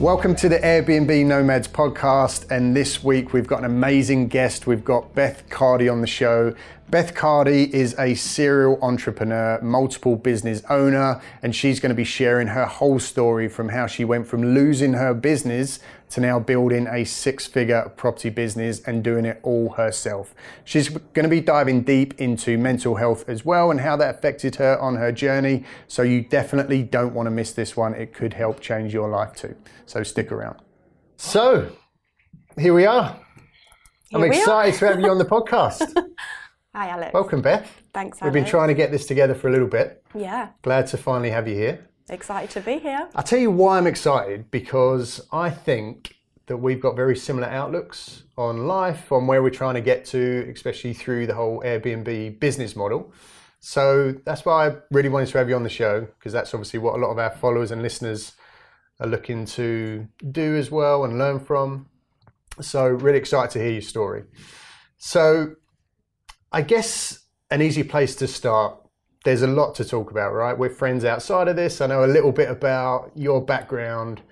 Welcome to the Airbnb Nomads podcast. And this week we've got an amazing guest. We've got Beth Cardy on the show. Beth Cardy is a serial entrepreneur, multiple business owner, and she's going to be sharing her whole story from how she went from losing her business to now building a six figure property business and doing it all herself. She's going to be diving deep into mental health as well and how that affected her on her journey. So you definitely don't want to miss this one. It could help change your life too. So stick around. So here we are. I'm we excited to have you on the podcast. Hi, Alex. Welcome, Beth. Thanks, We've been trying to get this together for a little bit. Yeah, Glad to finally have you here. Excited to be here. I'll tell you why I'm excited because I think that we've got very similar outlooks on life, on where we're trying to get to, especially through the whole Airbnb business model. So that's why I really wanted to have you on the show because that's obviously what a lot of our followers and listeners are looking to do as well and learn from. So, really excited to hear your story. So, I guess an easy place to start. There's a lot to talk about, right? We're friends outside of this. I know a little bit about your background,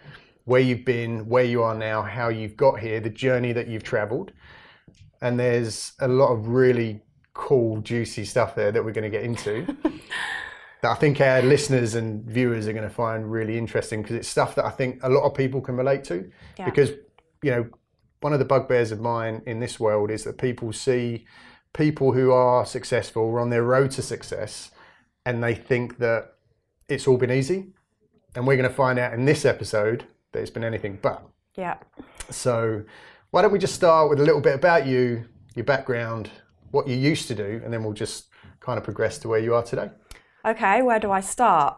where you've been, where you are now, how you've got here, the journey that you've traveled. And there's a lot of really cool, juicy stuff there that we're going to get into. that I think our listeners and viewers are going to find really interesting because it's stuff that I think a lot of people can relate to. Yeah. Because, you know, one of the bugbears of mine in this world is that people see people who are successful or on their road to success and they think that it's all been easy. And we're going to find out in this episode that it's been anything but. Yeah. So, why don't we just start with a little bit about you, your background, what you used to do, and then we'll just kind of progress to where you are today. Okay, where do I start?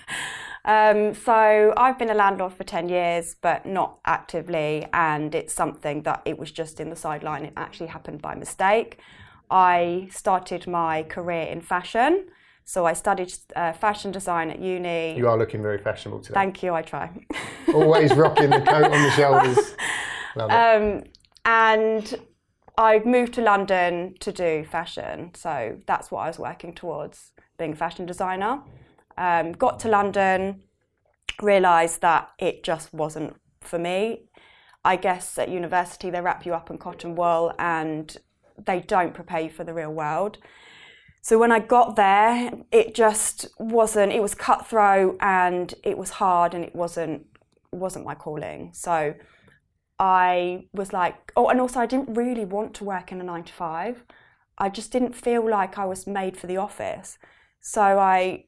um, so I've been a landlord for 10 years, but not actively, and it's something that it was just in the sideline. It actually happened by mistake. I started my career in fashion. So I studied uh, fashion design at uni. You are looking very fashionable today. Thank you, I try. Always rocking the coat on the shoulders. Love it. Um, and I moved to London to do fashion, so that's what I was working towards, being a fashion designer. Um, got to London, realised that it just wasn't for me. I guess at university they wrap you up in cotton wool and they don't prepare you for the real world. So when I got there, it just wasn't. It was cutthroat and it was hard and it wasn't wasn't my calling. So I was like, oh, and also I didn't really want to work in a nine to five. I just didn't feel like I was made for the office. So I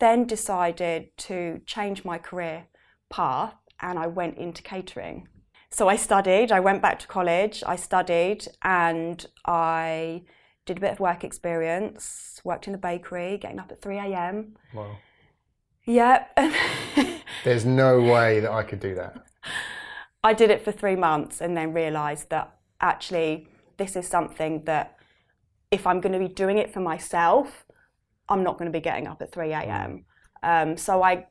then decided to change my career path and I went into catering. So I studied, I went back to college, I studied, and I did a bit of work experience, worked in a bakery, getting up at 3 a.m. Wow. Yep. There's no way that I could do that. I did it for three months and then realised that actually this is something that if I'm going to be doing it for myself, I'm not going to be getting up at 3 a.m. Um, so I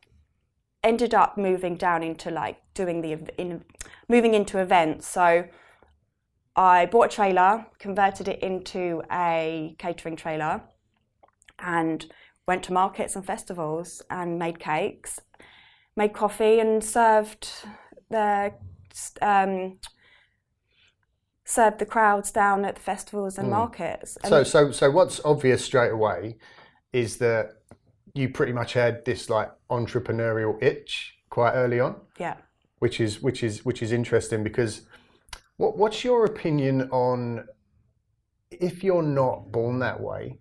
ended up moving down into like doing the in, moving into events. So I bought a trailer, converted it into a catering trailer, and went to markets and festivals and made cakes, made coffee, and served the um, served the crowds down at the festivals and markets. And So, so, so what's obvious straight away is that you pretty much had this like entrepreneurial itch quite early on, yeah, which is which is which is interesting because what what's your opinion on if you're not born that way?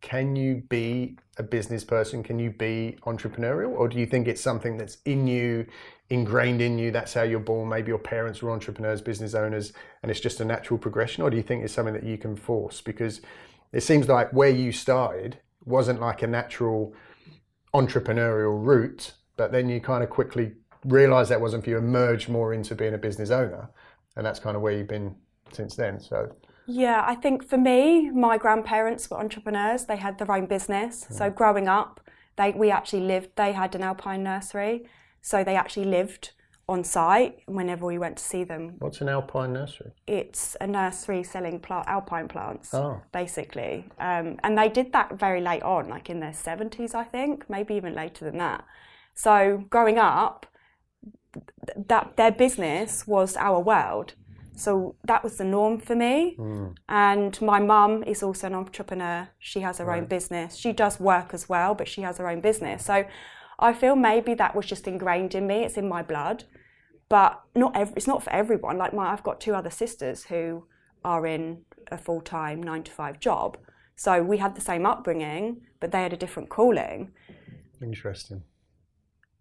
Can you be a business person? Can you be entrepreneurial, or do you think it's something that's in you, ingrained in you? That's how you're born. Maybe your parents were entrepreneurs, business owners, and it's just a natural progression, or do you think it's something that you can force? Because it seems like where you started wasn't like a natural entrepreneurial route, but then you kind of quickly realized that wasn't for you, and emerged more into being a business owner, and that's kind of where you've been since then. So yeah. I think for me, my grandparents were entrepreneurs. They had their own business. So growing up, they we actually lived. They had an alpine nursery, so they actually lived on site whenever we went to see them. what's an alpine nursery? It's a nursery selling plant, alpine plants, Oh. basically. Um, and they did that very late on, like in their 70s, I think, maybe even later than that. So growing up, that their business was our world. So that was the norm for me. Mm. And my mum is also an entrepreneur. She has her own business. She does work as well, but she has her own business. So I feel maybe that was just ingrained in me. It's in my blood. But not ev- it's not for everyone. Like my, I've got two other sisters who are in a full time nine to five job. So we had the same upbringing, but they had a different calling Interesting.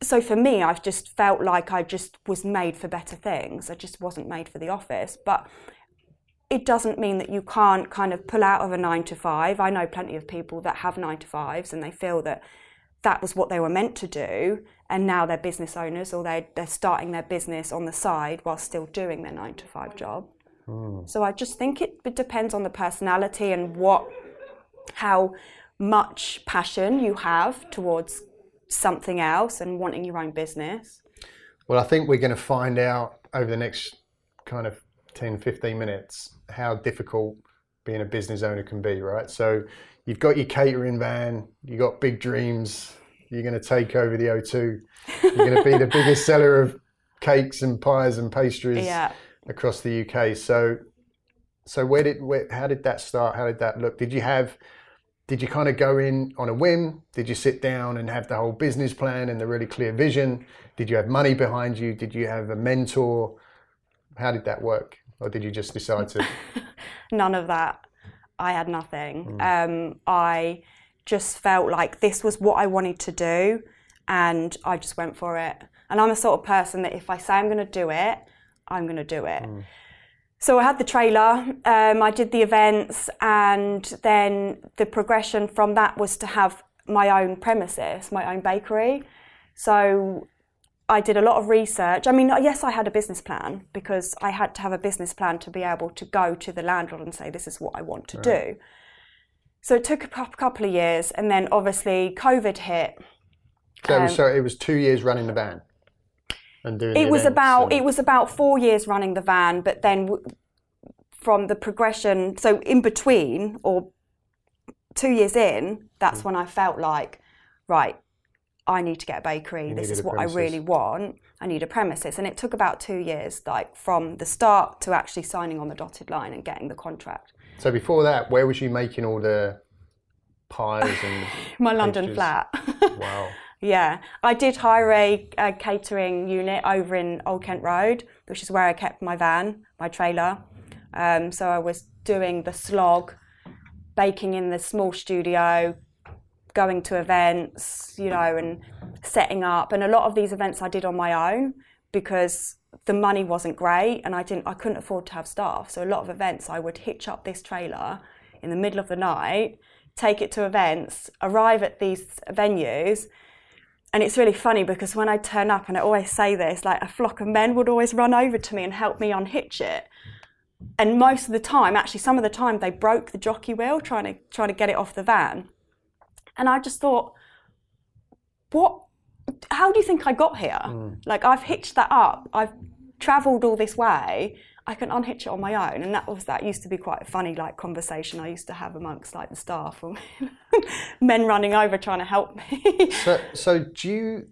So for me, I've just felt like I just was made for better things. I just wasn't made for the office. But it doesn't mean that you can't kind of pull out of a nine to five. I know plenty of people that have nine to fives and they feel that that was what they were meant to do. And now they're business owners or they're, they're starting their business on the side while still doing their nine to five job. Hmm. So I just think it, it depends on the personality and what, how much passion you have towards something else and wanting your own business. Well, I think we're going to find out over the next kind of 10, 15 minutes how difficult being a business owner can be, right? So you've got your catering van, you've got big dreams, you're going to take over the O2, you're going to be the biggest seller of cakes and pies and pastries Yeah. across the UK. So, so where did, where, how did that start? How did that look? Did you have, did you kind of go in on a whim? Did you sit down and have the whole business plan and the really clear vision? Did you have money behind you? Did you have a mentor? How did that work? Or did you just decide to? None of that. I had nothing. Um, I just felt like this was what I wanted to do and I just went for it. And I'm the sort of person that if I say I'm going to do it, I'm going to do it. So I had the trailer, um, I did the events, and then the progression from that was to have my own premises, my own bakery. So I did a lot of research. I mean, yes, I had a business plan because I had to have a business plan to be able to go to the landlord and say, this is what I want to do. So it took a couple of years, and then obviously COVID hit. So, it was, Um, so it was two years running the van and doing. It was about and- it was about four years running the van, but then w- from the progression, so in between or two years in, that's Hmm. when I felt like, right, I need to get a bakery. You this is what I really want. I need a premises, and it took about two years, like from the start to actually signing on the dotted line and getting the contract. So before that, where was you making all the pies and? My London Pastries. flat. wow. Yeah, I did hire a, a catering unit over in Old Kent Road, which is where I kept my van, my trailer. Um, so I was doing the slog, baking in the small studio, going to events, you know, and setting up. And a lot of these events I did on my own because the money wasn't great and I didn't, I couldn't afford to have staff. So a lot of events I would hitch up this trailer in the middle of the night, take it to events, arrive at these venues, and it's really funny because when I turn up, and I always say this, like a flock of men would always run over to me and help me unhitch it. And most of the time, actually, some of the time, they broke the jockey wheel trying to trying to get it off the van. And I just thought, what? How do you think I got here? Mm. Like I've hitched that up. I've travelled all this way. I can unhitch it on my own, and that was that used to be quite a funny like conversation I used to have amongst like the staff, or men running over trying to help me. So, so do you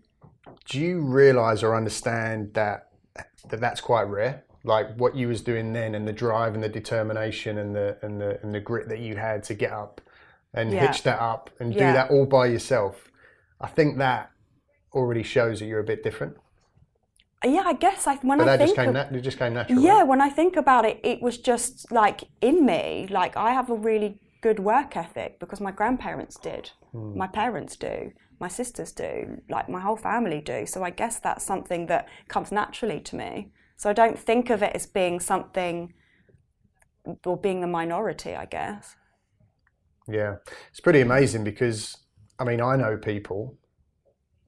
do you realize or understand that that that's quite rare? Like what you was doing then, and the drive and the determination and the and the and the grit that you had to get up and Yeah. hitch that up and do Yeah. that all by yourself. I think that already shows that you're a bit different. Yeah, I guess I when But I that just think came of, it just came natural. yeah, right? when I think about it, it was just like in me. Like I have a really good work ethic because my grandparents did, Hmm. my parents do, my sisters do, like my whole family do. So I guess that's something that comes naturally to me. So I don't think of it as being something or being the minority. I guess. Yeah, it's pretty amazing because I mean I know people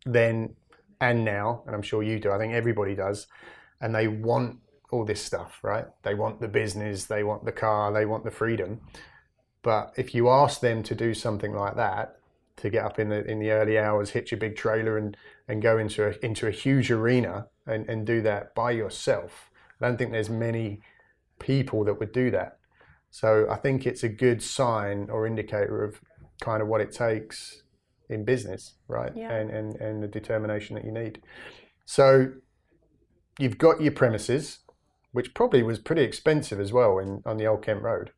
then and now, and I'm sure you do. I think everybody does, and they want all this stuff, right? They want the business, they want the car, they want the freedom. But if you ask them to do something like that, to get up in the in the early hours, hitch a big trailer, and and go into a into a huge arena and, and do that by yourself, I don't think there's many people that would do that. So I think it's a good sign or indicator of kind of what it takes in business, right? Yeah. And, and and the determination that you need. So you've got your premises, which probably was pretty expensive as well in on the Old Kent Road.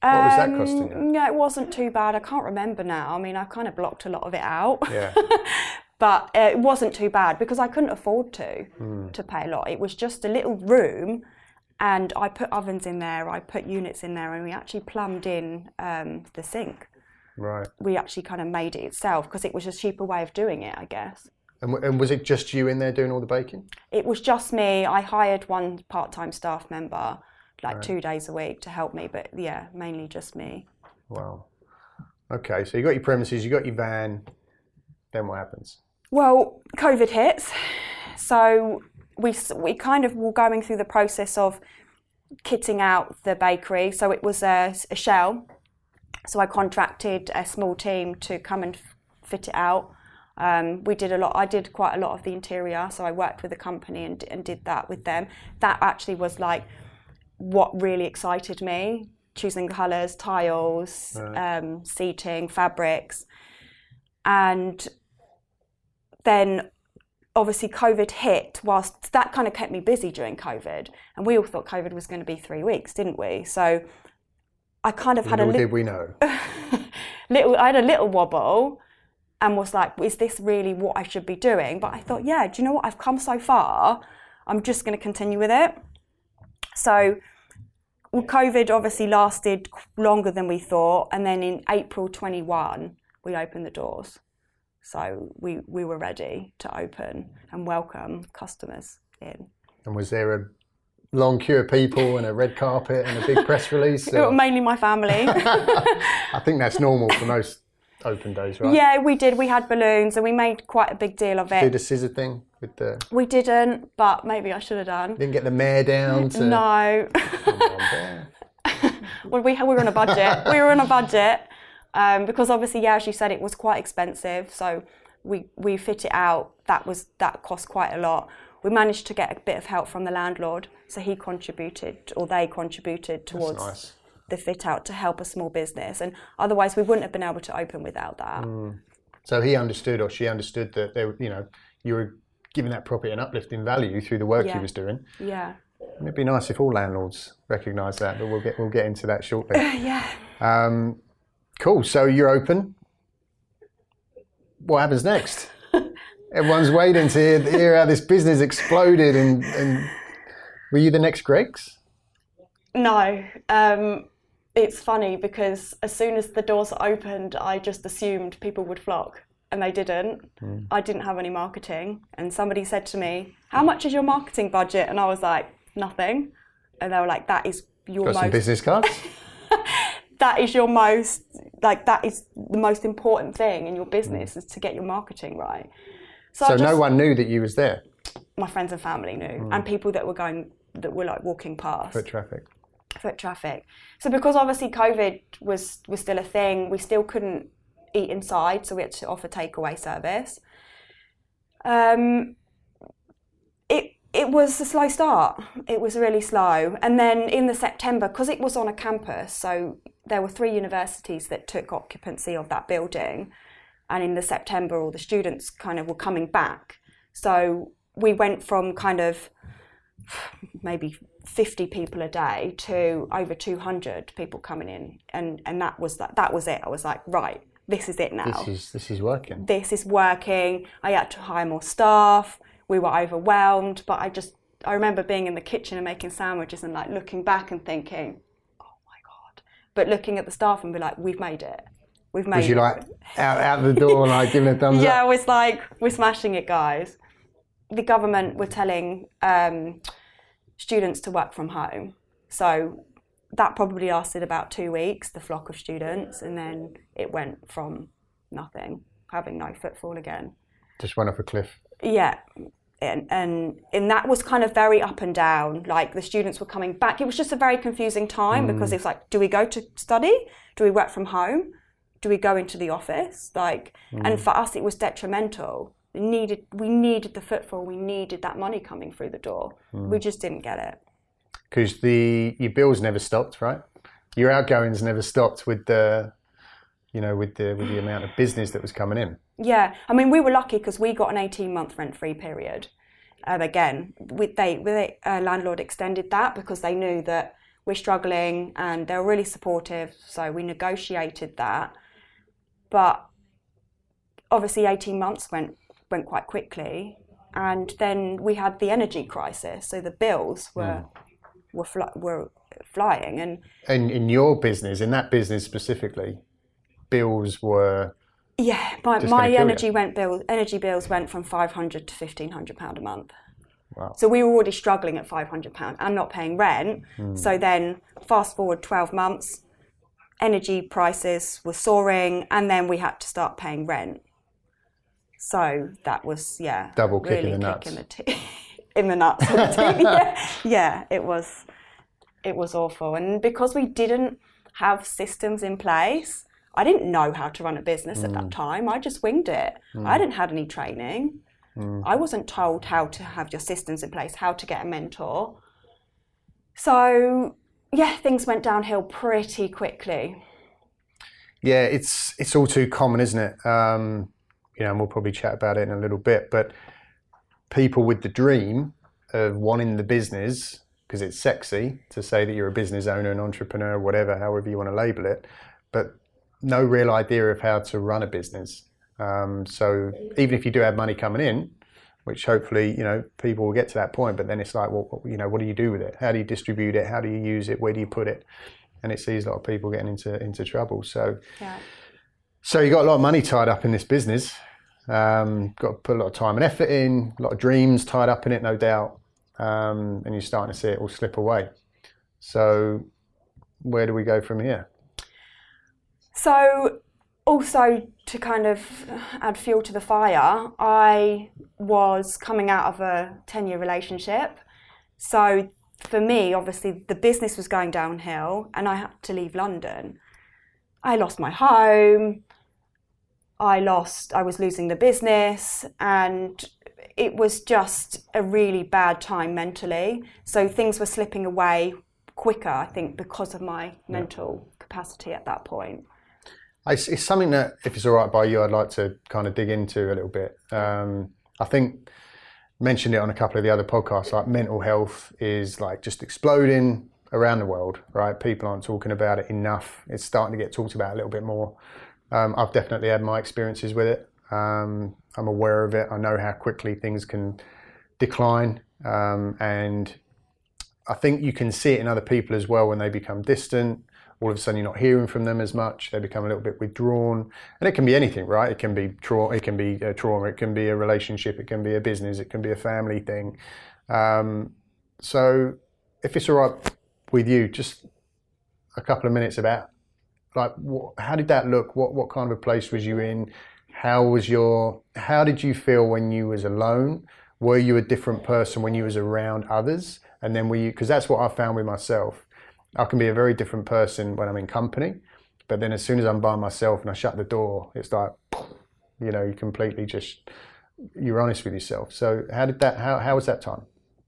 What was that costing you? Um, Yeah, it wasn't too bad. I can't remember now. I mean, I kind of blocked a lot of it out. Yeah. but uh, it wasn't too bad because I couldn't afford to Hmm. to pay a lot. It was just a little room, and I put ovens in there. I put units in there, and we actually plumbed in um, the sink. Right. We actually kind of made it itself because it was a cheaper way of doing it, I guess. And, and was it just you in there doing all the baking? It was just me. I hired one part-time staff member, like two days a week, to help me. But yeah, mainly just me. Wow. Okay, so you got your premises, you got your van. Then what happens? Well, COVID hits, so we we kind of were going through the process of kitting out the bakery. So it was a, a shell. So I contracted a small team to come and f- fit it out. Um, we did a lot. I did quite a lot of the interior, so I worked with the company and, and did that with them. That actually was like what really excited me: choosing colours, tiles, um, seating, fabrics, and then obviously COVID hit. Whilst that kind of kept me busy during COVID, and we all thought COVID was going to be three weeks, didn't we? So I kind of had a Little little did we know. little I had a little wobble and was like, is this really what I should be doing? But I thought, yeah, do you know what? I've come so far. I'm just going to continue with it. So well, COVID obviously lasted longer than we thought, and then in April 21 we opened the doors. So we we were ready to open and welcome customers in. And was there a long queue of people and a red carpet and a big press release? or- Mainly my family. I think that's normal for most open days, right? yeah, we did. We had balloons, and we made quite a big deal of it. Did a scissor thing with the. We didn't, but maybe I should have done. Didn't get the mayor down to. No, Come on, Bear. well, we, we were on a budget. we were on a budget um, because obviously, yeah, as you said, it was quite expensive. So we we fit it out. That was that cost quite a lot. We managed to get a bit of help from the landlord, so he contributed or they contributed towards nice. the fit out to help a small business. And otherwise, we wouldn't have been able to open without that. So he understood, or she understood that they, you know, you were giving that property an uplift in value through the work Yeah. you was doing. Yeah. And it'd be nice if all landlords recognise that, but we'll get we'll get into that shortly. Yeah. Um, cool. So you're open. What happens next? Everyone's waiting to hear, hear how this business exploded, and, and were you the next Greggs? No, um, it's funny because as soon as the doors opened, I just assumed people would flock, and they didn't. Hmm. I didn't have any marketing, and somebody said to me, "How much is your marketing budget?" And I was like, "Nothing," and they were like, "That is your Got some most. business cards. That is your most. Like that is the most important thing in your hmm. business is to get your marketing right." So, so just, no one knew that you was there. my friends and family knew, hmm. and people that were going that were like walking past. Foot traffic. foot traffic. So because obviously COVID was was still a thing, we still couldn't eat inside, so we had to offer takeaway service. Um, it it was a slow start. It was really slow, and then in the September, because it was on a campus, so there were three universities that took occupancy of that building, and in the September, all the students kind of were coming back. So we went from kind of maybe 50 people a day to over 200 people coming in. And and that was that that was it. I was like right this is it now. This is this is working. this is working. I had to hire more staff. We were overwhelmed but i just i remember being in the kitchen and making sandwiches and like looking back and thinking oh my god. But looking at the staff and be like we've made it. We've made Was you it like out out the door, like giving a thumbs yeah, up? I was like, we're smashing it, guys. The government were telling um, students to work from home. So that probably lasted about two weeks, the flock of students, and then it went from nothing, having no footfall again. Just went off a cliff. Yeah. And, and and that was kind of very up and down. Like the students were coming back. It was just a very confusing time because it's like, do we go to study? Do we work from home? Do we go into the office? Like, and for us, it was detrimental. We needed we needed the footfall. We needed that money coming through the door. We just didn't get it. because the your bills never stopped, right? Your outgoings never stopped with the, you know, with the with the amount of business that was coming in. Yeah, I mean, we were lucky because we got an 18 month rent free period. Um, again, we, they, they uh, landlord extended that because they knew that we're struggling and they were really supportive. So we negotiated that. But obviously, 18 months went, went quite quickly. And then we had the energy crisis. So the bills were, mm. were, fl- were flying. And, and in your business, in that business specifically, bills were yeah, my, my energy you. went bill energy bills went from five hundred to fifteen hundred pound a month. Wow. So we were already struggling at five hundred pound and not paying rent. Mm. So then fast forward twelve months, energy prices were soaring, and then we had to start paying rent. So that was yeah, double really kicking the nuts. In the, t- in the nuts. yeah. yeah, it was it was awful, and because we didn't have systems in place I didn't know how to run a business mm. at that mm. time. I just winged it. Mm. I didn't have any training. Mm. I wasn't told how to have your systems in place, how to get a mentor. So, yeah, things went downhill pretty quickly. Yeah, it's it's all too common, isn't it? Um, you know, and we'll probably chat about it in a little bit. But people with the dream of wanting the business because it's sexy to say that you're a business owner, an entrepreneur, whatever, however you want to label it. But no real idea of how to run a business. Um, so even if you do have money coming in, which hopefully you know people will get to that point, but then it's like, well, you know, what do you do with it? How do you distribute it? How do you use it? Where do you put it? And it sees a lot of people getting into into trouble. So, yeah. So you got a lot of money tied up in this business. Um, got to put a lot of time and effort in, a lot of dreams tied up in it, no doubt. Um, and you're starting to see it all slip away. So, where do we go from here? So, also to kind of add fuel to the fire, I was coming out of a 10 year relationship. So, for me, obviously, the business was going downhill and I had to leave London. I lost my home. I lost, I was losing the business, and it was just a really bad time mentally. So things were slipping away quicker, I think, because of my yeah. mental capacity at that point. It's, it's, something that, if it's all right by you, I'd like to kind of dig into a little bit. Um, I think mentioned it on a couple of the other podcasts. Like mental health is like just exploding around the world, right? People aren't talking about it enough. It's starting to get talked about a little bit more. Um, I've definitely had my experiences with it. Um, I'm aware of it. I know how quickly things can decline, um, and I think you can see it in other people as well when they become distant all of a sudden you're not hearing from them as much. They become a little bit withdrawn, and it can be anything, right? It can be trauma. It can be a trauma. It can be a relationship. It can be a business. It can be a family thing. Um, so, if it's all right with you, just a couple of minutes about like how did that look? What what kind of a place was you in? How was your? How did you feel when you was alone? Were you a different person when you was around others? And then were you? Because that's what I found with myself I can be a very different person when I'm in company, but then as soon as I'm by myself and I shut the door, it's like, you know, you completely just you're honest with yourself. So how did that? How how was that time?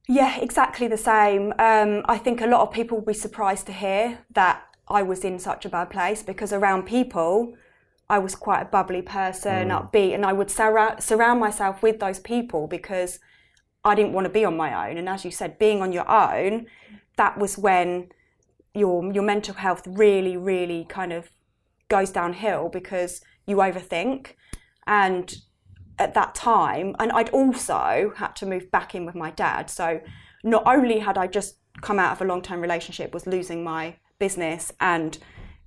Yeah, exactly the same. Um, I think a lot of people will be surprised to hear that I was in such a bad place because around people, I was quite a bubbly person, mm. upbeat, and I would surround surround myself with those people because I didn't want to be on my own. And as you said, being on your own, that was when your your mental health really really kind of goes downhill because you overthink and at that time and I'd also had to move back in with my dad so not only had I just come out of a long-term relationship was losing my business and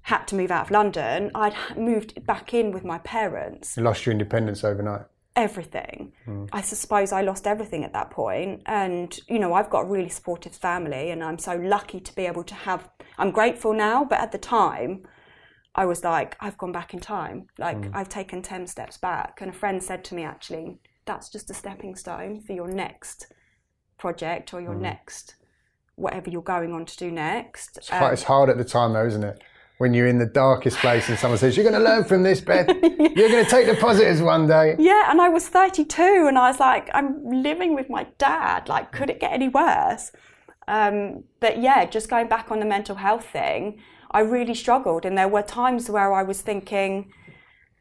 had to move out of London I'd moved back in with my parents you lost your independence overnight everything. Mm. I suppose I lost everything at that point. And, you know, I've got a really supportive family and I'm so lucky to be able to have, I'm grateful now, but at the time, I was like, I've gone back in time. Like, mm. I've taken 10 steps back. And a friend said to me, actually, that's just a stepping stone for your next project or your mm. next, whatever you're going on to do next. It's, um, it's hard at the time, though, isn't it? when you're in the darkest place and someone says, You're going to learn from this, Beth. You're going to take the positives one day. Yeah, and I was 32 and I was like, I'm living with my dad. Like, could it get any worse? Um, but yeah, just going back on the mental health thing, I really struggled. And there were times where I was thinking,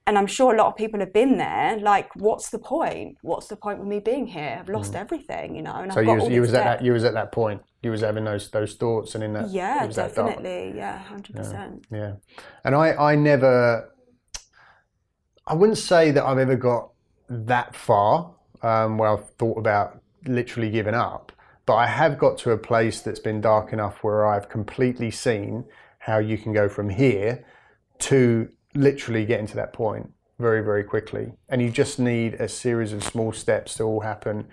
and I'm sure a lot of people have been there. Like, what's the point? What's the point with me being here? I've lost everything, you know. And So I've you was, all you was at that you was at that point. You was having those those thoughts and in that. Yeah, it was that definitely. Yeah, hundred percent. Yeah, and I I never. I wouldn't say that I've ever got that far um, where I've thought about literally giving up, but I have got to a place that's been dark enough where I've completely seen how you can go from here to literally getting to that point very very quickly, and you just need a series of small steps to all happen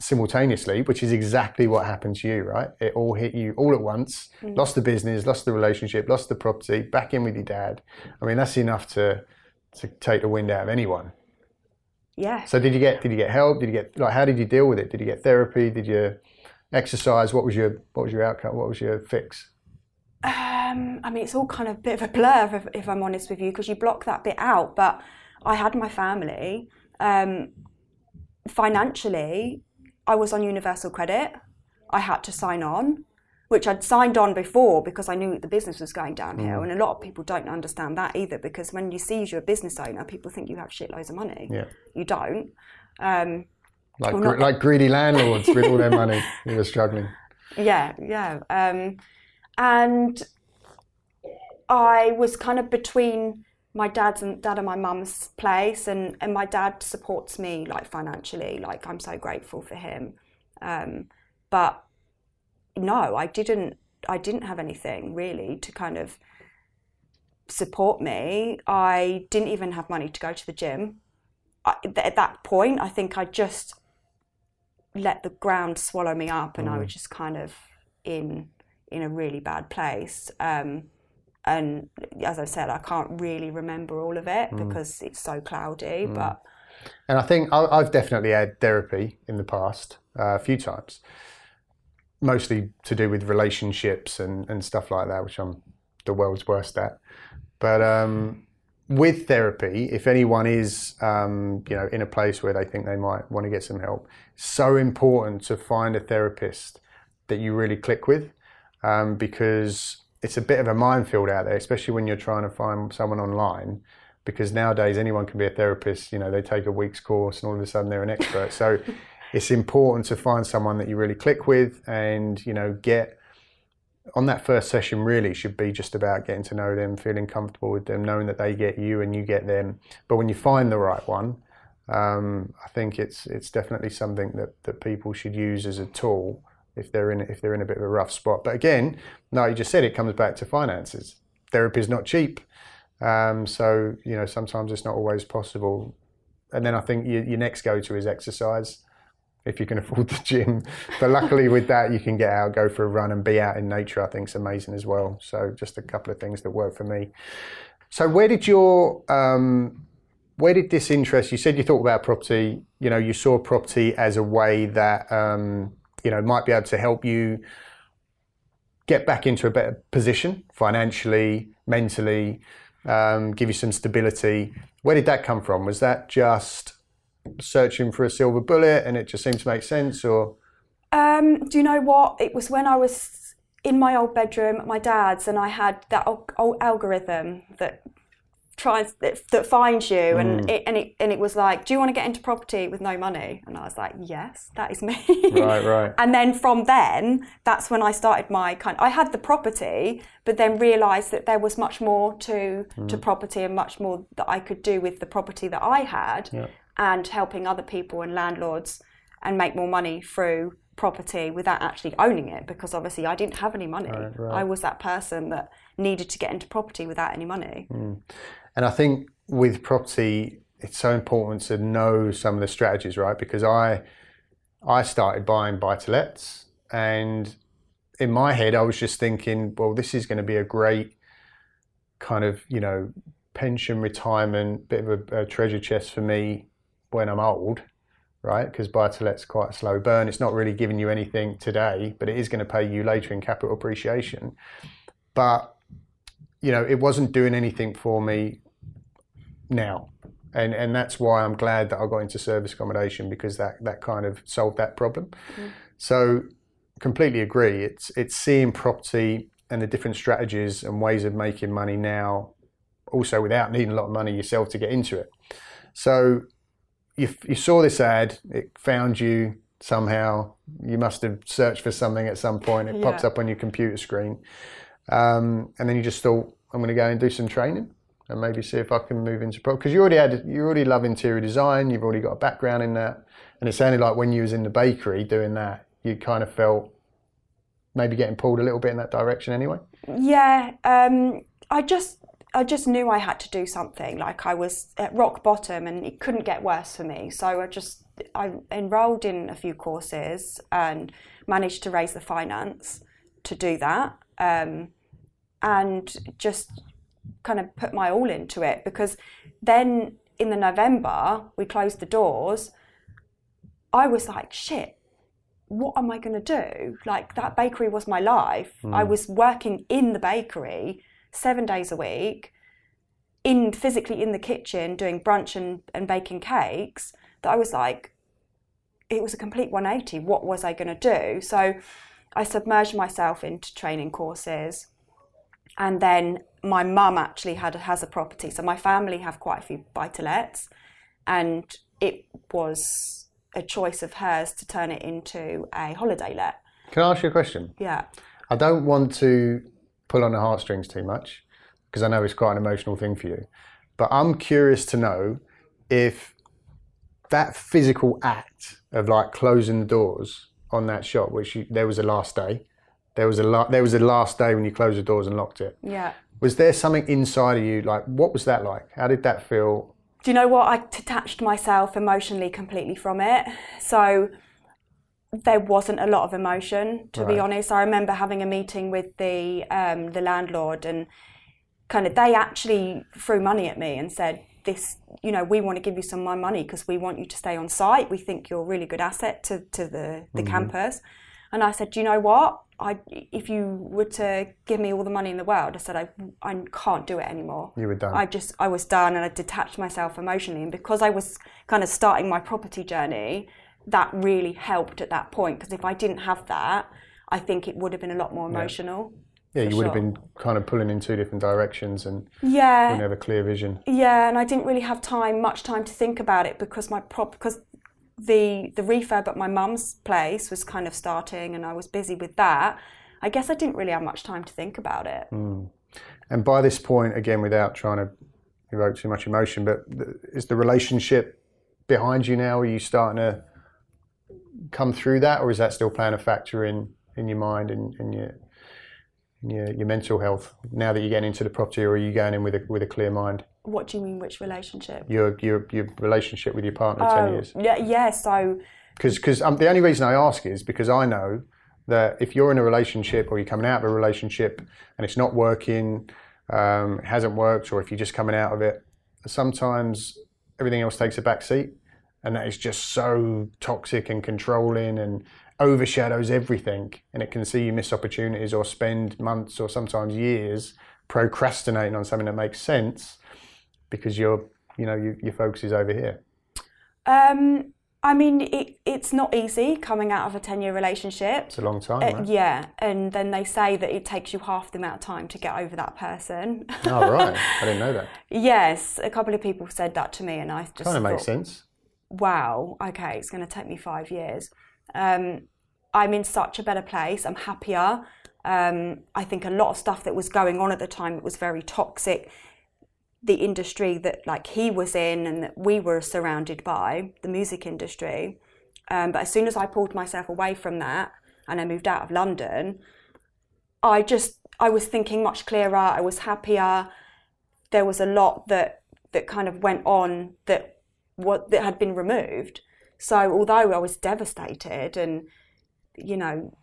simultaneously, which is exactly what happened to you, right? It all hit you all at once. Lost the business, lost the relationship, lost the property, back in with your dad. I mean, that's enough to to take the wind out of anyone. Yeah. So did you get did you get help? Did you get like how did you deal with it? Did you get therapy? Did you exercise? What was your what was your outcome? What was your fix? Um, I mean, it's all kind of a bit of a blur, if, if I'm honest with you, because you block that bit out. But I had my family. Um, financially, I was on universal credit. I had to sign on, which I'd signed on before because I knew the business was going downhill. And a lot of people don't understand that either because when you see you're a business owner, people think you have shitloads of money. Yeah. You don't. Um, Like Well, gr- like greedy landlords with all their money who were struggling. Yeah, yeah. Um, and I was kind of between my dad's and dad and my mum's place, and, and my dad supports me like financially. Like I'm so grateful for him. Um, but no, I didn't. I didn't have anything really to kind of support me. I didn't even have money to go to the gym. I, th- at that point, I think I just let the ground swallow me up, and I was just kind of in in a really bad place. Um, and as I said, I can't really remember all of it because it's so cloudy. But And I think I- I've definitely had therapy in the past uh, a few times, mostly to do with relationships and, and stuff like that, which I'm the world's worst at. But um, with therapy, if anyone is, um, you know, in a place where they think they might want to get some help, so important to find a therapist that you really click with, um, because it's a bit of a minefield out there, especially when you're trying to find someone online. Because nowadays anyone can be a therapist. You know, they take a week's course and all of a sudden they're an expert. So it's important to find someone that you really click with, and you know, get on that first session really should be just about getting to know them, feeling comfortable with them, knowing that they get you and you get them. But when you find the right one, um, I think it's it's definitely something that, that people should use as a tool if they're in if they're in a bit of a rough spot. But again, no, you just said it comes back to finances. Therapy is not cheap, um, so you know sometimes it's not always possible. And then I think your, your next go to is exercise if you can afford the gym. But luckily, with that, you can get out, go for a run, and be out in nature. I think is amazing as well. So just a couple of things that work for me. So where did your um, where did this interest? You said you thought about property. You know, you saw property as a way that um, you know might be able to help you get back into a better position financially, mentally, um, give you some stability. Where did that come from? Was that just searching for a silver bullet and it just seemed to make sense, or Um, do you know what? It was when I was in my old bedroom at my dad's, and I had that old, old algorithm that tries that, that finds you, and mm. it and it and it was like, do you want to get into property with no money? And I was like, yes, that is me. Right, right. And then from then, that's when I started my kind. I had the property, but then realised that there was much more to to mm. property and much more that I could do with the property that I had, and helping other people and landlords and make more money through property without actually owning it because obviously I didn't have any money. right. I was that person that needed to get into property without any money. Mm. And I think with property, it's so important to know some of the strategies, right? Because I I started buying buy to lets, and in my head, I was just thinking, well, this is going to be a great kind of you know pension retirement, bit of a, a treasure chest for me when I'm old, right? Because buy to let's quite a slow burn. It's not really giving you anything today, but it is going to pay you later in capital appreciation. But you know, it wasn't doing anything for me now. And and that's why I'm glad that I got into service accommodation because that, that kind of solved that problem. So completely agree. It's it's seeing property and the different strategies and ways of making money now also without needing a lot of money yourself to get into it. So you, you saw this ad, it found you somehow. You must have searched for something at some point. It Yeah. pops up on your computer screen. Um, and then you just thought, I'm going to go and do some training and maybe see if I can move into pro. Because you already had, you already love interior design. You've already got a background in that. And it sounded like when you was in the bakery doing that, you kind of felt maybe getting pulled a little bit in that direction anyway. Yeah, um, I just I just knew I had to do something. Like I was at rock bottom, and it couldn't get worse for me. So I just I enrolled in a few courses and managed to raise the finance to do that, um, and just kind of put my all into it because then in the November we closed the doors. I was like, shit, what am I going to do? Like that bakery was my life. Mm. I was working in the bakery seven days a week, in physically in the kitchen doing brunch and, and baking cakes. That I was like, it was a complete 180. What was I going to do? So I submerged myself into training courses. And then my mum actually had has a property. So my family have quite a few buy to lets. And it was a choice of hers to turn it into a holiday let. Can I ask you a question? Yeah. I don't want to pull on the heartstrings too much because I know it's quite an emotional thing for you. But I'm curious to know if that physical act of like closing the doors on that shop, which you, there was a last day, there was a la- there was a last day when you closed the doors and locked it. Yeah. Was there something inside of you like what was that like? How did that feel? Do you know what? I detached myself emotionally completely from it. So there wasn't a lot of emotion, to be honest. I remember having a meeting with the um, the landlord, and kind of they actually threw money at me and said, "This, you know, we want to give you some more money because we want you to stay on site. We think you're a really good asset to to the the campus." And I said, "Do you know what? I if you were to give me all the money in the world, I said I I can't do it anymore. You were done. I just I was done and I detached myself emotionally and because I was kind of starting my property journey that really helped at that point because if I didn't have that I think it would have been a lot more emotional yeah, you for would have been kind of pulling in two different directions and yeah wouldn't have a clear vision. yeah and I didn't really have time much time to think about it because my prop because the the refurb at my mum's place was kind of starting and I was busy with that I guess I didn't really have much time to think about it hmm. And by this point, again, without trying to evoke too much emotion, but is the relationship behind you now? Are you starting to come through that, or is that still playing a factor in, in your mind and your, your your mental health now that you're getting into the property, or are you going in with a with a clear mind? What do you mean which relationship Your your your relationship with your partner of ten years. yeah yeah so Because um, the only reason I ask is because I know that if you're in a relationship or you're coming out of a relationship and it's not working, um, it hasn't worked, or if you're just coming out of it, sometimes everything else takes a back seat, and that is just so toxic and controlling and overshadows everything, and it can see you miss opportunities or spend months or sometimes years procrastinating on something that makes sense because your you know your, your focus is over here. Um, I mean, it, it's not easy coming out of a 10 year relationship. It's a long time. Uh, right? yeah, and then they say that it takes you half the amount of time to get over that person. Oh right, I didn't know that. yes, a couple of people said that to me, and I just Kind of makes sense. wow, okay, it's going to take me five years. Um, I'm in such a better place. I'm happier. Um, I think a lot of stuff that was going on at the time that was very toxic. The industry that like he was in and that we were surrounded by, the music industry. Um, but as soon as I pulled myself away from that and I moved out of London, I just I was thinking much clearer. I was happier. There was a lot that that kind of went on that what that had been removed. So although I was devastated, and you know,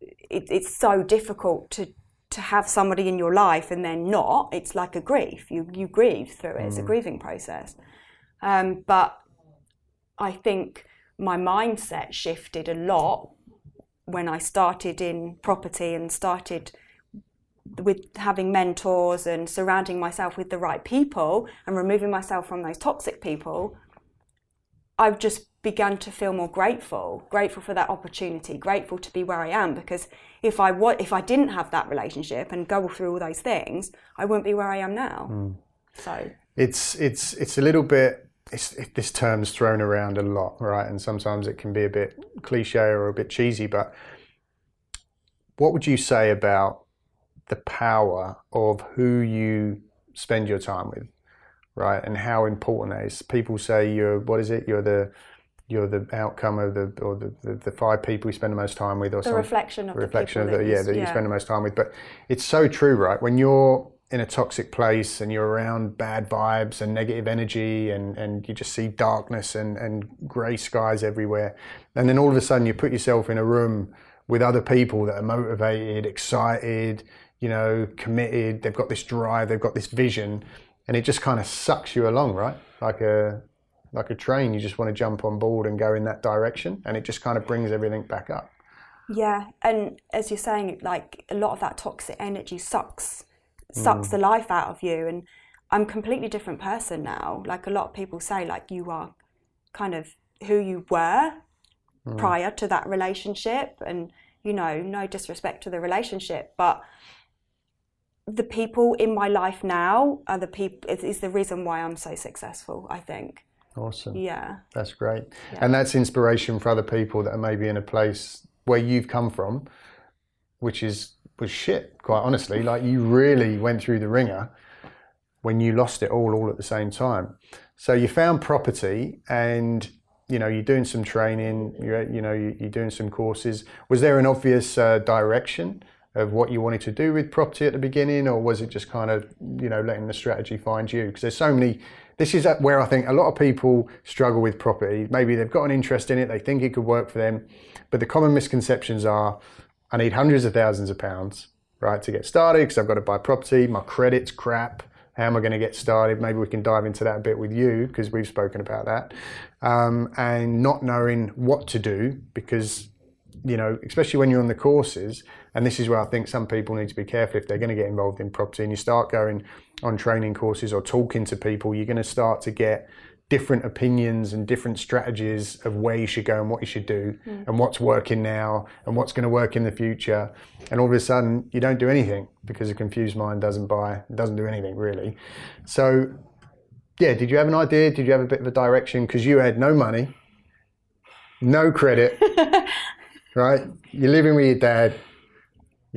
it, it's so difficult to to have somebody in your life and then not. It's like a grief. You you grieve through it. It's a grieving process. Um, but I think my mindset shifted a lot when I started in property and started with having mentors and surrounding myself with the right people and removing myself from those toxic people. I've just begun to feel more grateful, grateful for that opportunity, grateful to be where I am because if I wa- if I didn't have that relationship and go through all those things, I wouldn't be where I am now. Hmm. So it's it's it's a little bit. It's, it, this term's thrown around a lot, right? And sometimes it can be a bit cliche or a bit cheesy. But what would you say about the power of who you spend your time with, right? And how important that is. People say you're what is it? You're the you're the outcome of the or the, the, the five people you spend the most time with, or the reflection of the reflection people of the that yeah that you spend the most time with. But it's so true, right? When you're in a toxic place and you're around bad vibes and negative energy and, and you just see darkness and, and grey skies everywhere. And then all of a sudden you put yourself in a room with other people that are motivated, excited, you know, committed, they've got this drive, they've got this vision, and it just kind of sucks you along, right? Like a like a train, you just want to jump on board and go in that direction, and it just kind of brings everything back up. Yeah, and as you're saying, like a lot of that toxic energy sucks sucks mm. the life out of you. And I'm a completely different person now. Like a lot of people say, like you are kind of who you were mm. prior to that relationship, and you know, no disrespect to the relationship, but the people in my life now are the people is, is the reason why I'm so successful. I think. Awesome. Yeah. That's great. And that's inspiration for other people that are maybe in a place where you've come from, which is was shit, quite honestly. Like you really went through the ringer when you lost it all all at the same time. So you found property and you know you're doing some training, you're you know you- you're doing some courses. Was there an obvious uh, direction of what you wanted to do with property at the beginning, or was it just kind of you know letting the strategy find you? Because there's so many. This is where I think a lot of people struggle with property. Maybe they've got an interest in it, they think it could work for them, but the common misconceptions are, I need hundreds of thousands of pounds, right, to get started because I've got to buy property. My credit's crap. How am I going to get started? Maybe we can dive into that a bit with you because we've spoken about that. Um, and not knowing what to do because, you know, especially when you're on the courses, and this is where I think some people need to be careful. If they're going to get involved in property and you start going on training courses or talking to people, you're going to start to get different opinions and different strategies of where you should go and what you should do mm. and what's working now and what's going to work in the future. And all of a sudden you don't do anything because a confused mind doesn't buy doesn't do anything really. So yeah did you have an idea? Did you have a bit of a direction? Because you had no money no credit right? You're living with your dad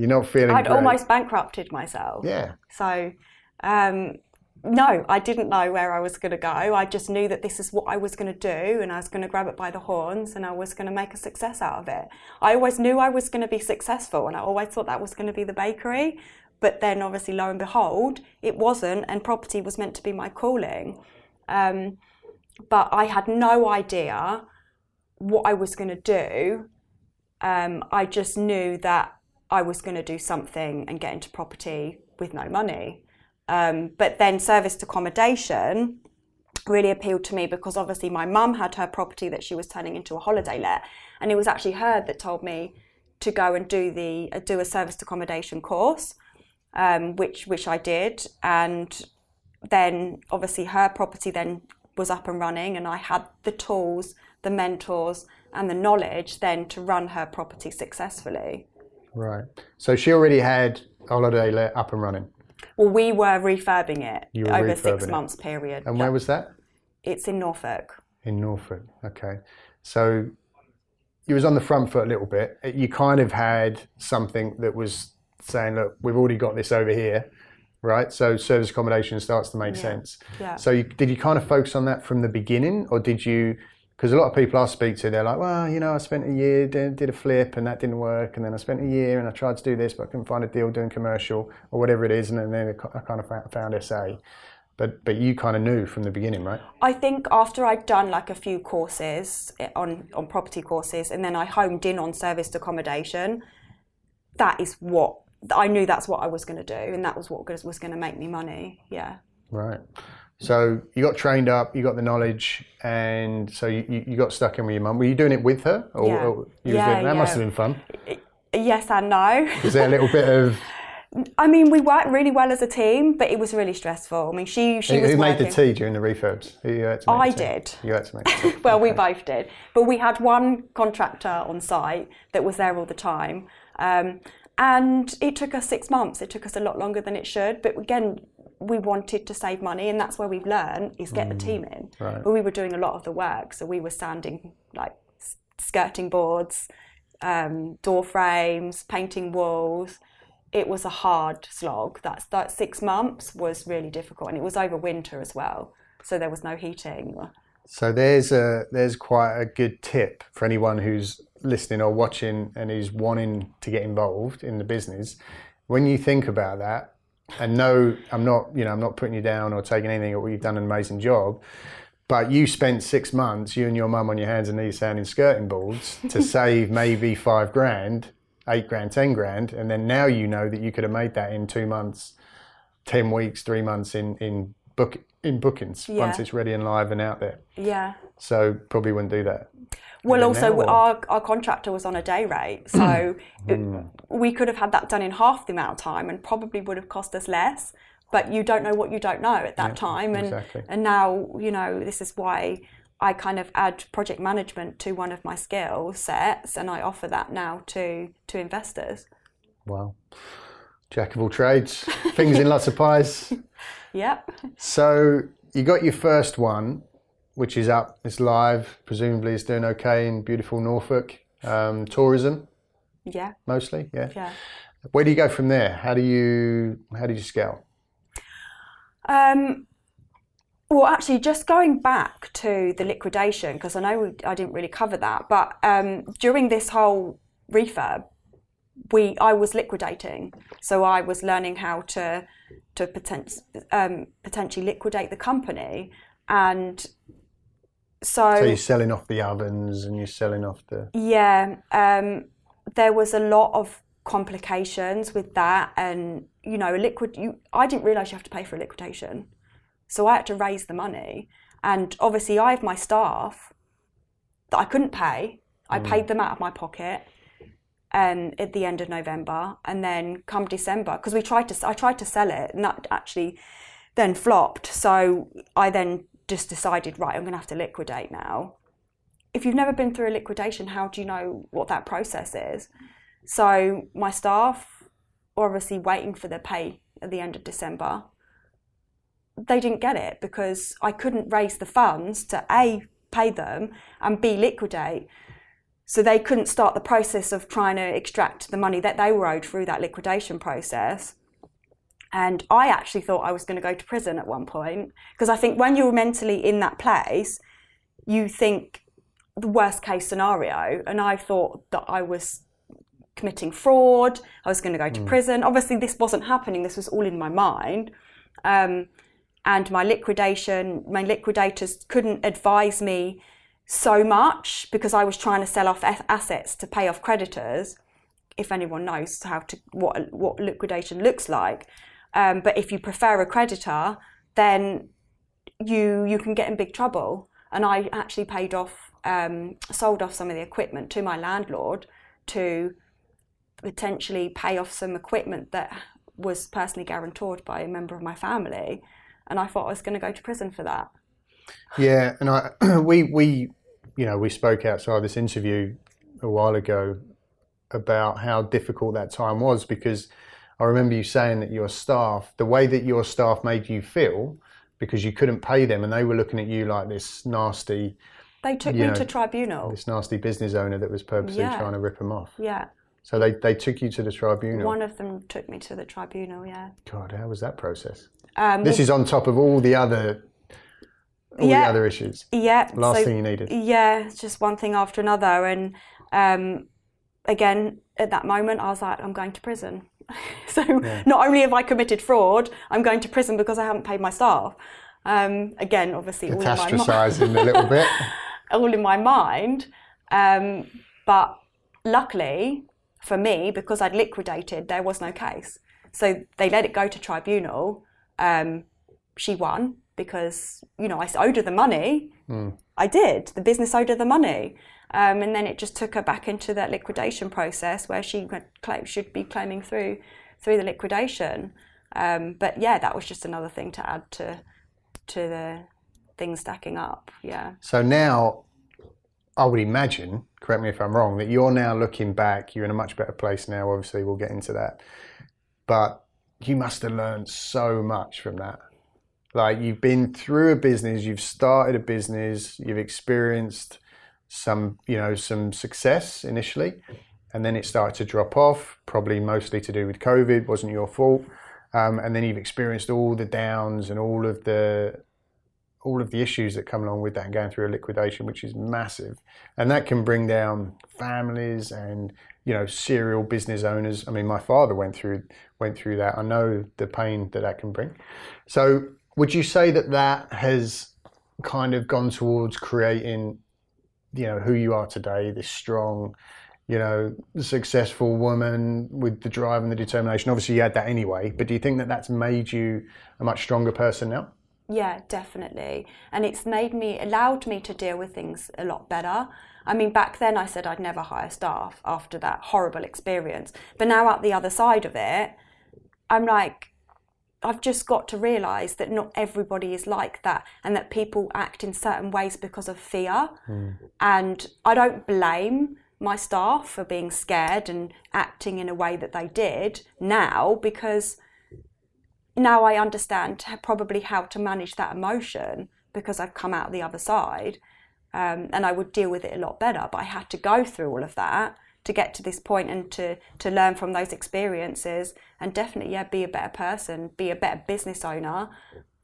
you're not feeling I'd great. almost bankrupted myself. yeah So, um, no, I didn't know where I was going to go. I just knew that this is what I was going to do, and I was going to grab it by the horns, and I was going to make a success out of it. I always knew I was going to be successful, and I always thought that was going to be the bakery. But then, obviously, lo and behold, it wasn't, and property was meant to be my calling. Um, but I had no idea what I was going to do. Um, I just knew that I was going to do something and get into property with no money. Um, but then serviced accommodation really appealed to me because obviously my mum had her property that she was turning into a holiday let, and it was actually her that told me to go and do the uh, do a serviced accommodation course, um, which which I did, and then obviously her property then was up and running, and I had the tools, the mentors, and the knowledge then to run her property successfully. Right so she already had holiday let up and running Well, we were refurbing it were over refurbing six it. months period. and where was that It's in Norfolk. In Norfolk, okay. So you was on the front foot a little bit. You kind of had something that was saying, "Look, we've already got this over here, right?" So service accommodation starts to make sense. Yeah. So you, did you kind of focus on that from the beginning, or did you? Because a lot of people I speak to, they're like, "Well, you know, I spent a year did, did a flip and that didn't work, and then I spent a year and I tried to do this, but I couldn't find a deal doing commercial or whatever it is, and then I kind of found, SA." But but you kind of knew from the beginning, right? I think after I'd done like a few courses eh, on on property courses, and then I homed in on serviced accommodation. That is what I knew. That's what I was going to do, and that was what was going to make me money. Yeah. Right. So you got trained up, you got the knowledge, and so you, you got stuck in with your mum. Were you doing it with her? Or, Yeah. or you Yeah, doing, that must have been fun. Yes and no. Was there a little bit of I mean, we worked really well as a team, but it was really stressful. I mean, she she who, was who made the tea during the refurbs? Who you had to make I did. You had to make the tea. well, we both did. But we had one contractor on site that was there all the time. Um, and it took us six months. It took us a lot longer than it should. But again, we wanted to save money, and that's where we've learned is get the team in. Right. But we were doing a lot of the work, so we were sanding like skirting boards, um, door frames, painting walls. It was a hard slog. That's that six months was really difficult, and it was over winter as well, so there was no heating. So there's a there's quite a good tip for anyone who's listening or watching and is wanting to get involved in the business. When you think about that, and no, I'm not you know I'm not putting you down or taking anything. Or you've done an amazing job, but you spent six months, you and your mum on your hands and knees sanding skirting boards to save maybe five grand, eight grand, ten grand, and then now you know that you could have made that in two months, ten weeks, three months in in book in bookings Yeah. once it's ready and live and out there. Yeah. So probably wouldn't do that. Well, also now, our our contractor was on a day rate, so it, hmm. we could have had that done in half the amount of time, and probably would have cost us less. But you don't know what you don't know at that time, and exactly. and now you know this is why I kind of add project management to one of my skill sets, and I offer that now to to investors. Wow. Jack of all trades, fingers in lots of pies. Yep. So you got your first one, which is up, it's live. Presumably, it's doing okay in beautiful Norfolk. Um, tourism, Yeah. mostly, yeah. Yeah. Where do you go from there? How do you how do you scale? Um, well, actually, just going back to the liquidation, because I know we, I didn't really cover that, but um, during this whole refurb, we I was liquidating, so I was learning how to to um, potentially liquidate the company, and so, So you're selling off the ovens and you're selling off the yeah, um, there was a lot of complications with that, and you know, a liquid. You, I didn't realize you have to pay for a liquidation, so I had to raise the money, and obviously, I have my staff that I couldn't pay. I paid them out of my pocket, um, at the end of November, and then come December, because we tried to, I tried to sell it, and that actually then flopped. So I then just decided, right, I'm going to have to liquidate now if you've never been through a liquidation, how do you know what that process is? So my staff were obviously waiting for their pay at the end of December. They didn't get it because I couldn't raise the funds to A, pay them, and B, liquidate. So they couldn't start the process of trying to extract the money that they were owed through that liquidation process. And I actually thought I was going to go to prison at one point because I think when you're mentally in that place, you think the worst case scenario. And I thought that I was committing fraud, I was going to go to prison. Obviously, this wasn't happening, this was all in my mind. Um, and my liquidation, my liquidators couldn't advise me so much because I was trying to sell off assets to pay off creditors. If anyone knows how to what what liquidation looks like, um, but if you prefer a creditor, then you you can get in big trouble. And I actually paid off, um, sold off some of the equipment to my landlord to potentially pay off some equipment that was personally guarantored by a member of my family. And I thought I was going to go to prison for that. Yeah, and I we we you know we spoke outside this interview a while ago about how difficult that time was because I remember you saying that your staff, the way that your staff made you feel, because you couldn't pay them and they were looking at you like this nasty, They took me know, to tribunal. this nasty business owner that was purposely Yeah. trying to rip them off. Yeah. So they, they took you to the tribunal. One of them took me to the tribunal, yeah. God, how was that process? Um, This is on top of all the other all Yeah. the other issues. yeah. Last so, thing you needed. Yeah, just one thing after another. And um, again, at that moment, I was like, I'm going to prison. so not only have I committed fraud, I'm going to prison because I haven't paid my staff. Um, again, obviously, all in, my, mi- Catastrophizing a little bit. all in my mind. Um, but luckily for me, because I'd liquidated, there was no case. So they let it go to tribunal. Um, she won because, you know, I owed her the money. I did. The business owed her the money. Um, and then it just took her back into that liquidation process where she claim, should be claiming through through the liquidation. Um, but yeah, that was just another thing to add to to the things stacking up. Yeah. So now, I would imagine, correct me if I'm wrong, that you're now looking back, you're in a much better place now. Obviously, we'll get into that. But you must have learned so much from that. Like you've been through a business, you've started a business, you've experienced some, you know, some success initially, and then it started to drop off, probably mostly to do with COVID, wasn't your fault. Um, and then you've experienced all the downs and all of the all of the issues that come along with that and going through a liquidation, which is massive, and that can bring down families and you know serial business owners. I mean, my father went through went through that. I know the pain that that can bring. So, would you say that that has kind of gone towards creating, you know, who you are today, this strong, you know, successful woman with the drive and the determination? Obviously, you had that anyway, but do you think that that's made you a much stronger person now? Yeah, definitely. And it's made me, allowed me to deal with things a lot better. I mean, back then I said I'd never hire staff after that horrible experience. But now, at the other side of it, I'm like, I've just got to realise that not everybody is like that and that people act in certain ways because of fear. Mm. And I don't blame my staff for being scared and acting in a way that they did now because now I understand probably how to manage that emotion because I've come out the other side um, and I would deal with it a lot better. But I had to go through all of that to get to this point and to, to learn from those experiences and definitely, yeah, be a better person, be a better business owner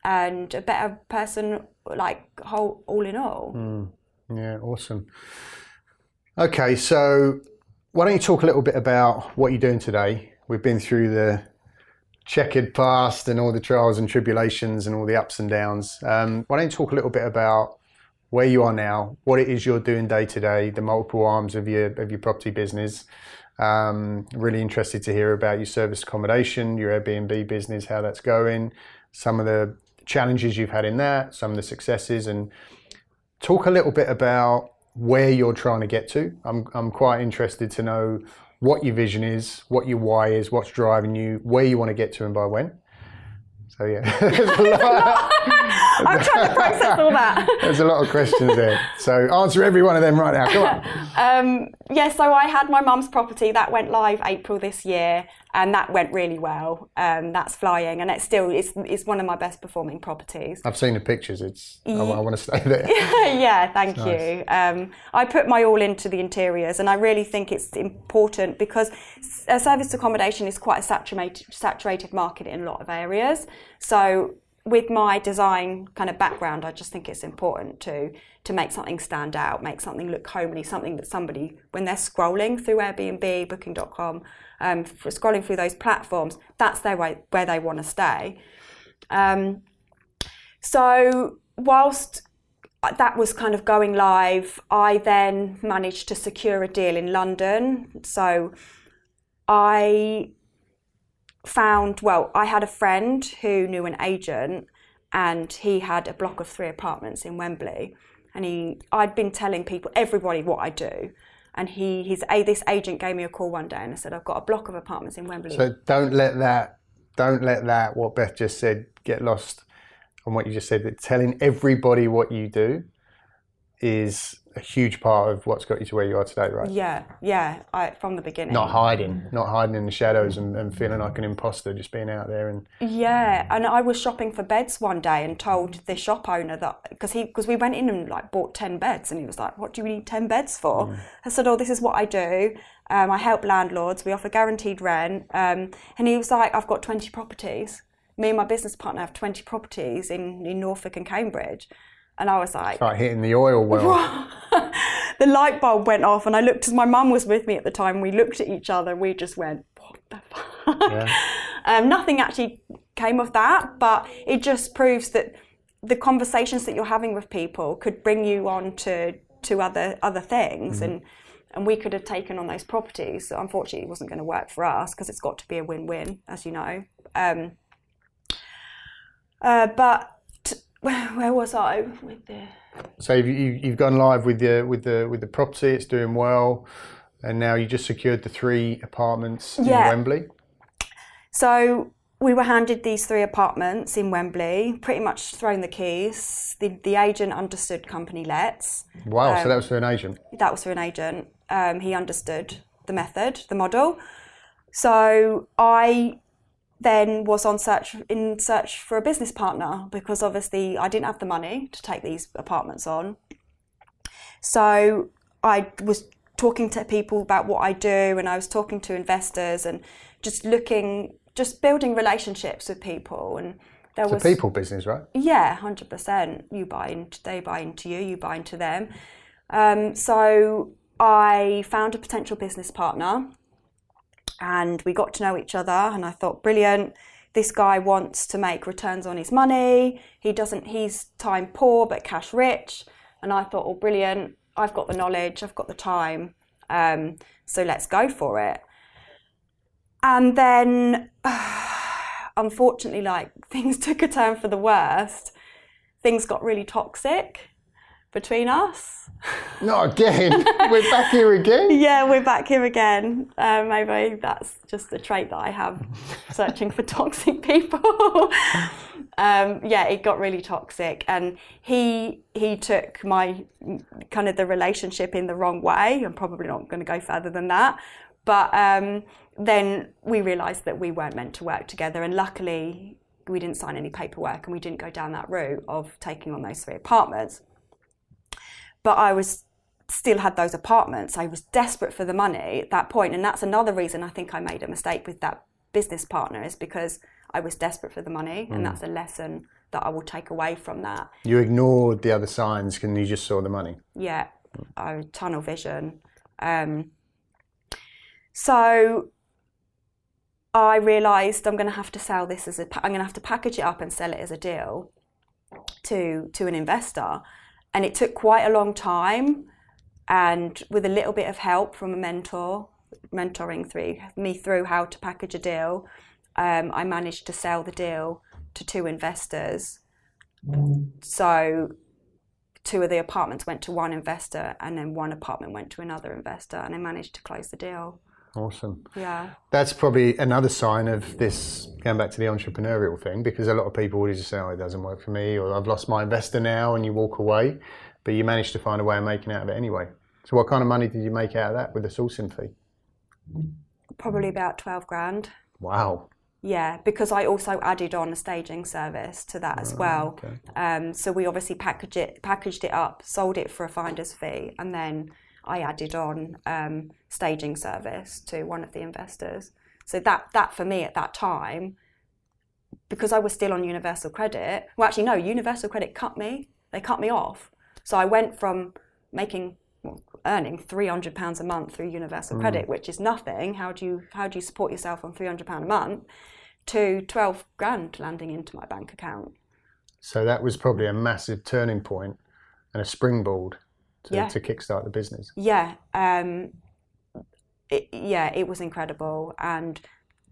and a better person, like whole, all in all. Mm, yeah, awesome. Okay, so why don't you talk a little bit about what you're doing today? We've been through the checkered past and all the trials and tribulations and all the ups and downs. Um, why don't you talk a little bit about where you are now, what it is you're doing day to day, the multiple arms of your of your property business. Um, really interested to hear about your service accommodation, your Airbnb business, how that's going, some of the challenges you've had in that, some of the successes, and talk a little bit about where you're trying to get to. I'm I'm quite interested to know what your vision is, what your why is, what's driving you, where you want to get to, and by when. So yeah, I'm trying to process all that. There's a lot of questions there. So answer every one of them right now. Come on. Um, yeah, so I had my mum's property that went live April this year, and that went really well. Um, that's flying, and it's still it's, it's one of my best performing properties. I've seen the pictures. It's I, I want to stay there. yeah, thank you. Um, I put my all into the interiors, and I really think it's important because a service accommodation is quite a saturated saturated market in a lot of areas. So with my design kind of background, I just think it's important to to make something stand out, make something look homely, something that somebody, when they're scrolling through Airbnb, Booking.com, um, scrolling through those platforms, that's their way where they want to stay. Um, so whilst that was kind of going live, I then managed to secure a deal in London. So I found, well, I had a friend who knew an agent and he had a block of three apartments in Wembley. And he, I'd been telling people, everybody, what I do. And he, his, a this agent gave me a call one day and I said, I've got a block of apartments in Wembley. So don't let that, don't let that, what Beth just said, get lost on what you just said. That telling everybody what you do is a huge part of what's got you to where you are today, right? Yeah, yeah. I, from the beginning. Not hiding, not hiding in the shadows and, and, feeling like an imposter, just being out there and. Yeah, and I was shopping for beds one day and told the shop owner that because he because we went in and like bought ten beds and he was like, "What do you need ten beds for?" Mm. I said, "Oh, this is what I do. Um, I help landlords. We offer guaranteed rent." Um, and he was like, "I've got twenty properties." Me and my business partner have 20 properties in, in Norfolk and Cambridge. And I was like, Start hitting the oil well. the light bulb went off, and I looked as my mum was with me at the time. We looked at each other, and we just went, "What the fuck?" Yeah. Um, nothing actually came of that, but it just proves that the conversations that you're having with people could bring you on to to other other things, mm and and we could have taken on those properties. So unfortunately, it wasn't going to work for us because it's got to be a win-win, as you know. Um, uh, but where was I with the? So you've, you've gone live with the with the with the property. It's doing well, and now you just secured the three apartments yeah. in Wembley. So we were handed these three apartments in Wembley, pretty much thrown the keys. The, the agent understood company lets. Wow, um, so that was through an agent? That was through an agent. Um, he understood the method, the model. So I then was on search in search for a business partner because obviously I didn't have the money to take these apartments on. So I was talking to people about what I do and I was talking to investors and just looking just building relationships with people and there it's was a people business, right? yeah, hundred percent. You buy into they buy into you, you buy into them. Um, so I found a potential business partner, and we got to know each other. And I thought, brilliant. This guy wants to make returns on his money. He doesn't. He's time poor but cash rich. And I thought, oh, brilliant. I've got the knowledge. I've got the time. Um, so let's go for it. And then unfortunately, like things took a turn for the worst. Things got really toxic between us. Not again. We're back here again. Yeah, we're back here again. Uh, maybe that's just a trait that I have, searching for toxic people. um, yeah, it got really toxic, and he he took my kind of the relationship in the wrong way. I'm probably not going to go further than that, but um, then we realised that we weren't meant to work together, and luckily we didn't sign any paperwork, and we didn't go down that route of taking on those three apartments. But I was still had those apartments. I was desperate for the money at that point, and that's another reason I think I made a mistake with that business partner is because I was desperate for the money, and that's a lesson that I will take away from that. You ignored the other signs and you just saw the money. Yeah, I tunnel vision. Um, so I realised I'm going to have to sell this as a. I'm going to have to package it up and sell it as a deal to to an investor, and it took quite a long time, and with a little bit of help from a mentor, mentoring through me through how to package a deal, um, I managed to sell the deal to two investors. So two of the apartments went to one investor and then one apartment went to another investor and I managed to close the deal. Awesome. Yeah. That's probably another sign of this going back to the entrepreneurial thing because a lot of people would just say, oh, it doesn't work for me or I've lost my investor now and you walk away. But you managed to find a way of making out of it anyway. So, what kind of money did you make out of that with the sourcing fee? Probably about 12 grand. Wow. Yeah, because I also added on a staging service to that as well. okay. Um, so we obviously packaged it, packaged it up, sold it for a finder's fee, and then I added on um, staging service to one of the investors. So that that for me at that time, because I was still on Universal Credit. Well, actually, no, Universal Credit cut me. They cut me off. So I went from making well, earning three hundred pounds a month through Universal Credit, which is nothing. How do you how do you support yourself on three hundred pound a month? To twelve grand landing into my bank account. So, that was probably a massive turning point and a springboard to, Yeah. to kickstart the business. yeah, um, it, yeah, it was incredible. And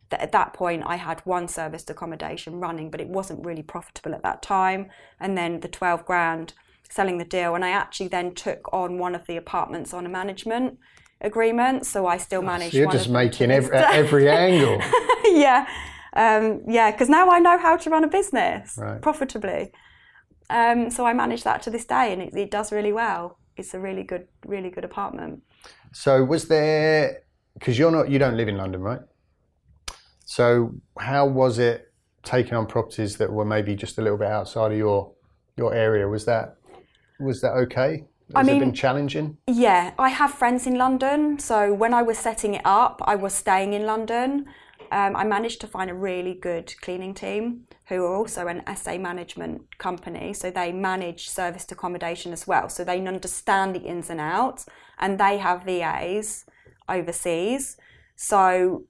th- at that point, I had one serviced accommodation running, but it wasn't really profitable at that time. And then the 12 grand selling the deal. And I actually then took on one of the apartments on a management agreement. So I still managed So you're just making every, every angle. yeah, um, yeah, because now I know how to run a business Right. profitably. Um, so I manage that to this day, and it, it does really well. It's a really good, really good apartment. So was there because you're not you don't live in London, right? So how was it taking on properties that were maybe just a little bit outside of your your area? Was that was that okay? I Has it mean- been challenging? Yeah, I have friends in London. So when I was setting it up, I was staying in London. Um, I managed to find a really good cleaning team who are also an SA management company. So they manage serviced accommodation as well. So they understand the ins and outs and they have VAs overseas. So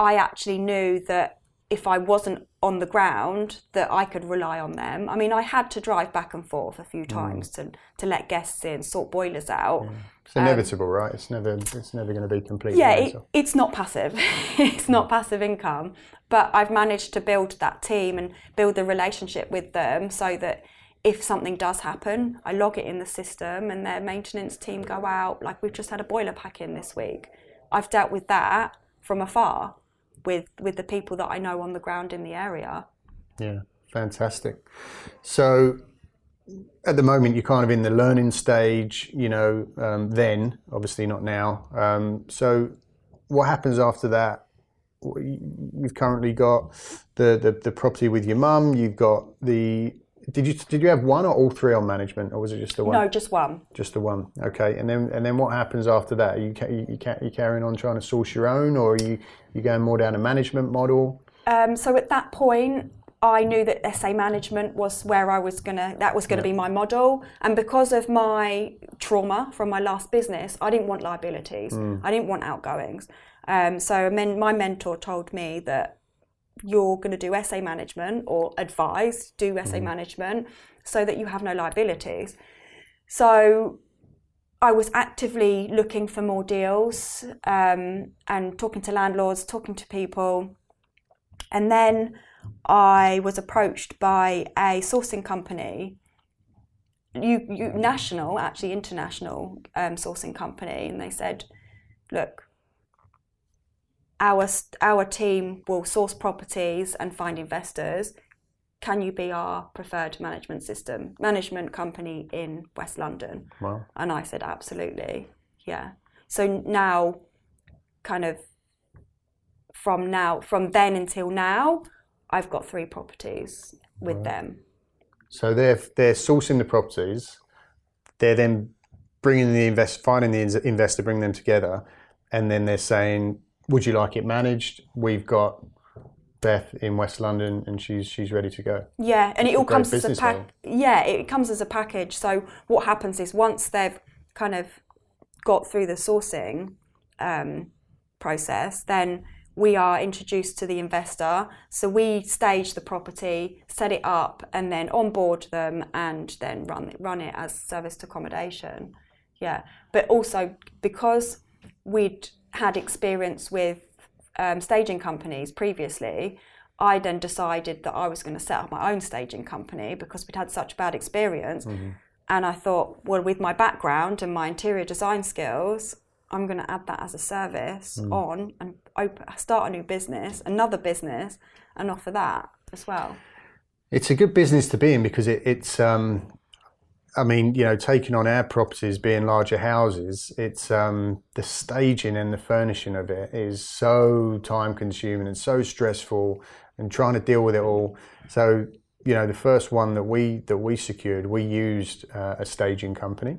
I actually knew that if I wasn't on the ground, that I could rely on them. I mean, I had to drive back and forth a few mm. times to, to let guests in, sort boilers out. It's inevitable, um, right? It's never it's never going to be complete. Yeah, it, it's not passive. it's not mm. passive income, but I've managed to build that team and build the relationship with them so that if something does happen, I log it in the system and their maintenance team go out. Like we've just had a boiler pack in this week. I've dealt with that from afar with with the people that I know on the ground in the area. Yeah, fantastic. So at the moment, you're kind of in the learning stage, you know, um, then, obviously not now. Um, so what happens after that? you've currently got the, the, the property with your mum. You've got the did you did you have one or all three on management, or was it just the one? No, just one. Just the one. Okay, and then and then what happens after that? Are you you, you, you carrying on trying to source your own, or are you you going more down a management model? Um, so at that point, I knew that SA management was where I was gonna. That was gonna yeah. be my model, and because of my trauma from my last business, I didn't want liabilities. Mm. I didn't want outgoings. Um, so my mentor told me that you're going to do SA management or advise do SA mm-hmm. management so that you have no liabilities. So I was actively looking for more deals um, and talking to landlords, talking to people. And then I was approached by a sourcing company, you, you national, actually international um, sourcing company, and they said, "Look, our our team will source properties and find investors. Can you be our preferred management system management company in West London? Wow. And I said absolutely, yeah. So now, kind of from now from then until now, I've got three properties with them. So they're they're sourcing the properties. They're then bringing the invest, finding the investor, bringing them together, and then they're saying would you like it managed? We've got Beth in West London, and she's she's ready to go. Yeah, and it all comes as a pack. Yeah, it comes as a package. So what happens is once they've kind of got through the sourcing um, process, then we are introduced to the investor. So we stage the property, set it up, and then onboard them, and then run run it as serviced accommodation. Yeah, but also because we'd had experience with um, staging companies previously, I then decided that I was going to set up my own staging company because we'd had such bad experience. Mm-hmm. And I thought, well, with my background and my interior design skills, I'm going to add that as a service mm. on and open, start a new business, another business, and offer that as well. It's a good business to be in because it, it's um, I mean, you know, taking on our properties being larger houses, it's um, the staging and the furnishing of it is so time consuming and so stressful, and trying to deal with it all. So, you know, the first one that we that we secured, we used uh, a staging company,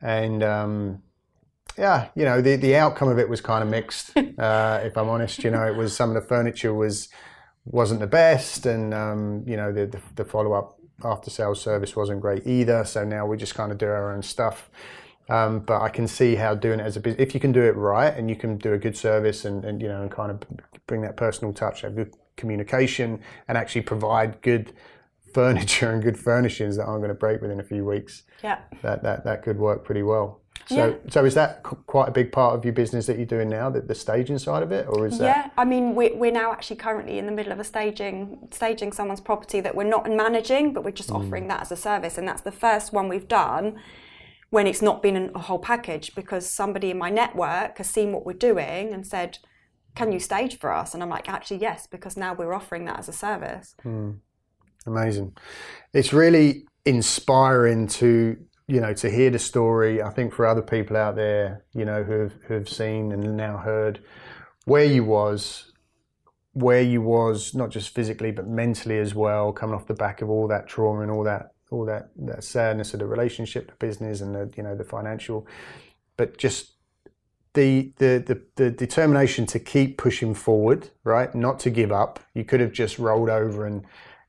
and um, yeah, you know, the the outcome of it was kind of mixed. uh, if I'm honest, you know, it was some of the furniture was wasn't the best, and um, you know, the the, the follow up after sales service wasn't great either. So now we just kind of do our own stuff. Um, but I can see how doing it as a business, if you can do it right and you can do a good service and, and you know and kind of bring that personal touch, have good communication, and actually provide good furniture and good furnishings that aren't going to break within a few weeks. Yeah, that that that could work pretty well. So, yeah. so is that quite a big part of your business that you're doing now, the, the staging side of it, or is that? Yeah, I mean, we're, we're now actually currently in the middle of a staging staging someone's property that we're not managing, but we're just mm. offering that as a service, and that's the first one we've done when it's not been a whole package because somebody in my network has seen what we're doing and said, "Can you stage for us?" And I'm like, "Actually, yes," because now we're offering that as a service. Mm. Amazing. It's really inspiring to you know, to hear the story, I think for other people out there, you know, who've who've seen and now heard where you was, where you was, not just physically but mentally as well, coming off the back of all that trauma and all that all that, that sadness of the relationship, the business and the you know the financial, but just the, the the the determination to keep pushing forward, right? Not to give up. You could have just rolled over and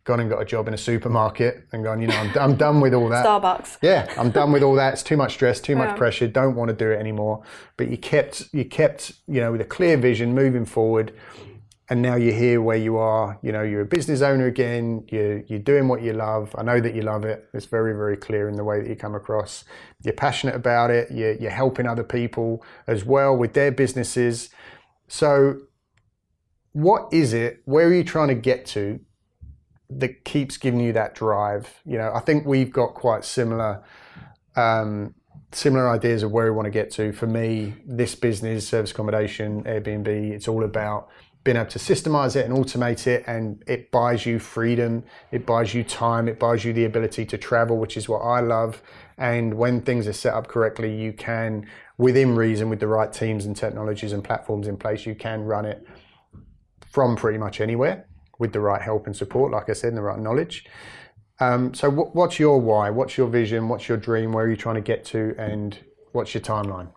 gone and got a job in a supermarket and gone, you know, I'm, I'm done with all that. Starbucks. Yeah, I'm done with all that. It's too much stress, too much yeah. pressure. Don't want to do it anymore. But you kept, you kept, you know, with a clear vision, moving forward. And now you're here where you are. You know, you're a business owner again. You're you're doing what you love. I know that you love it. It's very very clear in the way that you come across. You're passionate about it. You're you're helping other people as well with their businesses. So, what is it? Where are you trying to get to that keeps giving you that drive. You know, I think we've got quite similar um, similar ideas of where we want to get to. For me, this business, service accommodation, Airbnb, it's all about being able to systemize it and automate it and it buys you freedom it buys you time it buys you the ability to travel which is what i love and when things are set up correctly you can within reason with the right teams and technologies and platforms in place you can run it from pretty much anywhere with the right help and support, like I said, and the right knowledge. Um, so, what, what's your why? What's your vision? What's your dream? Where are you trying to get to? And what's your timeline?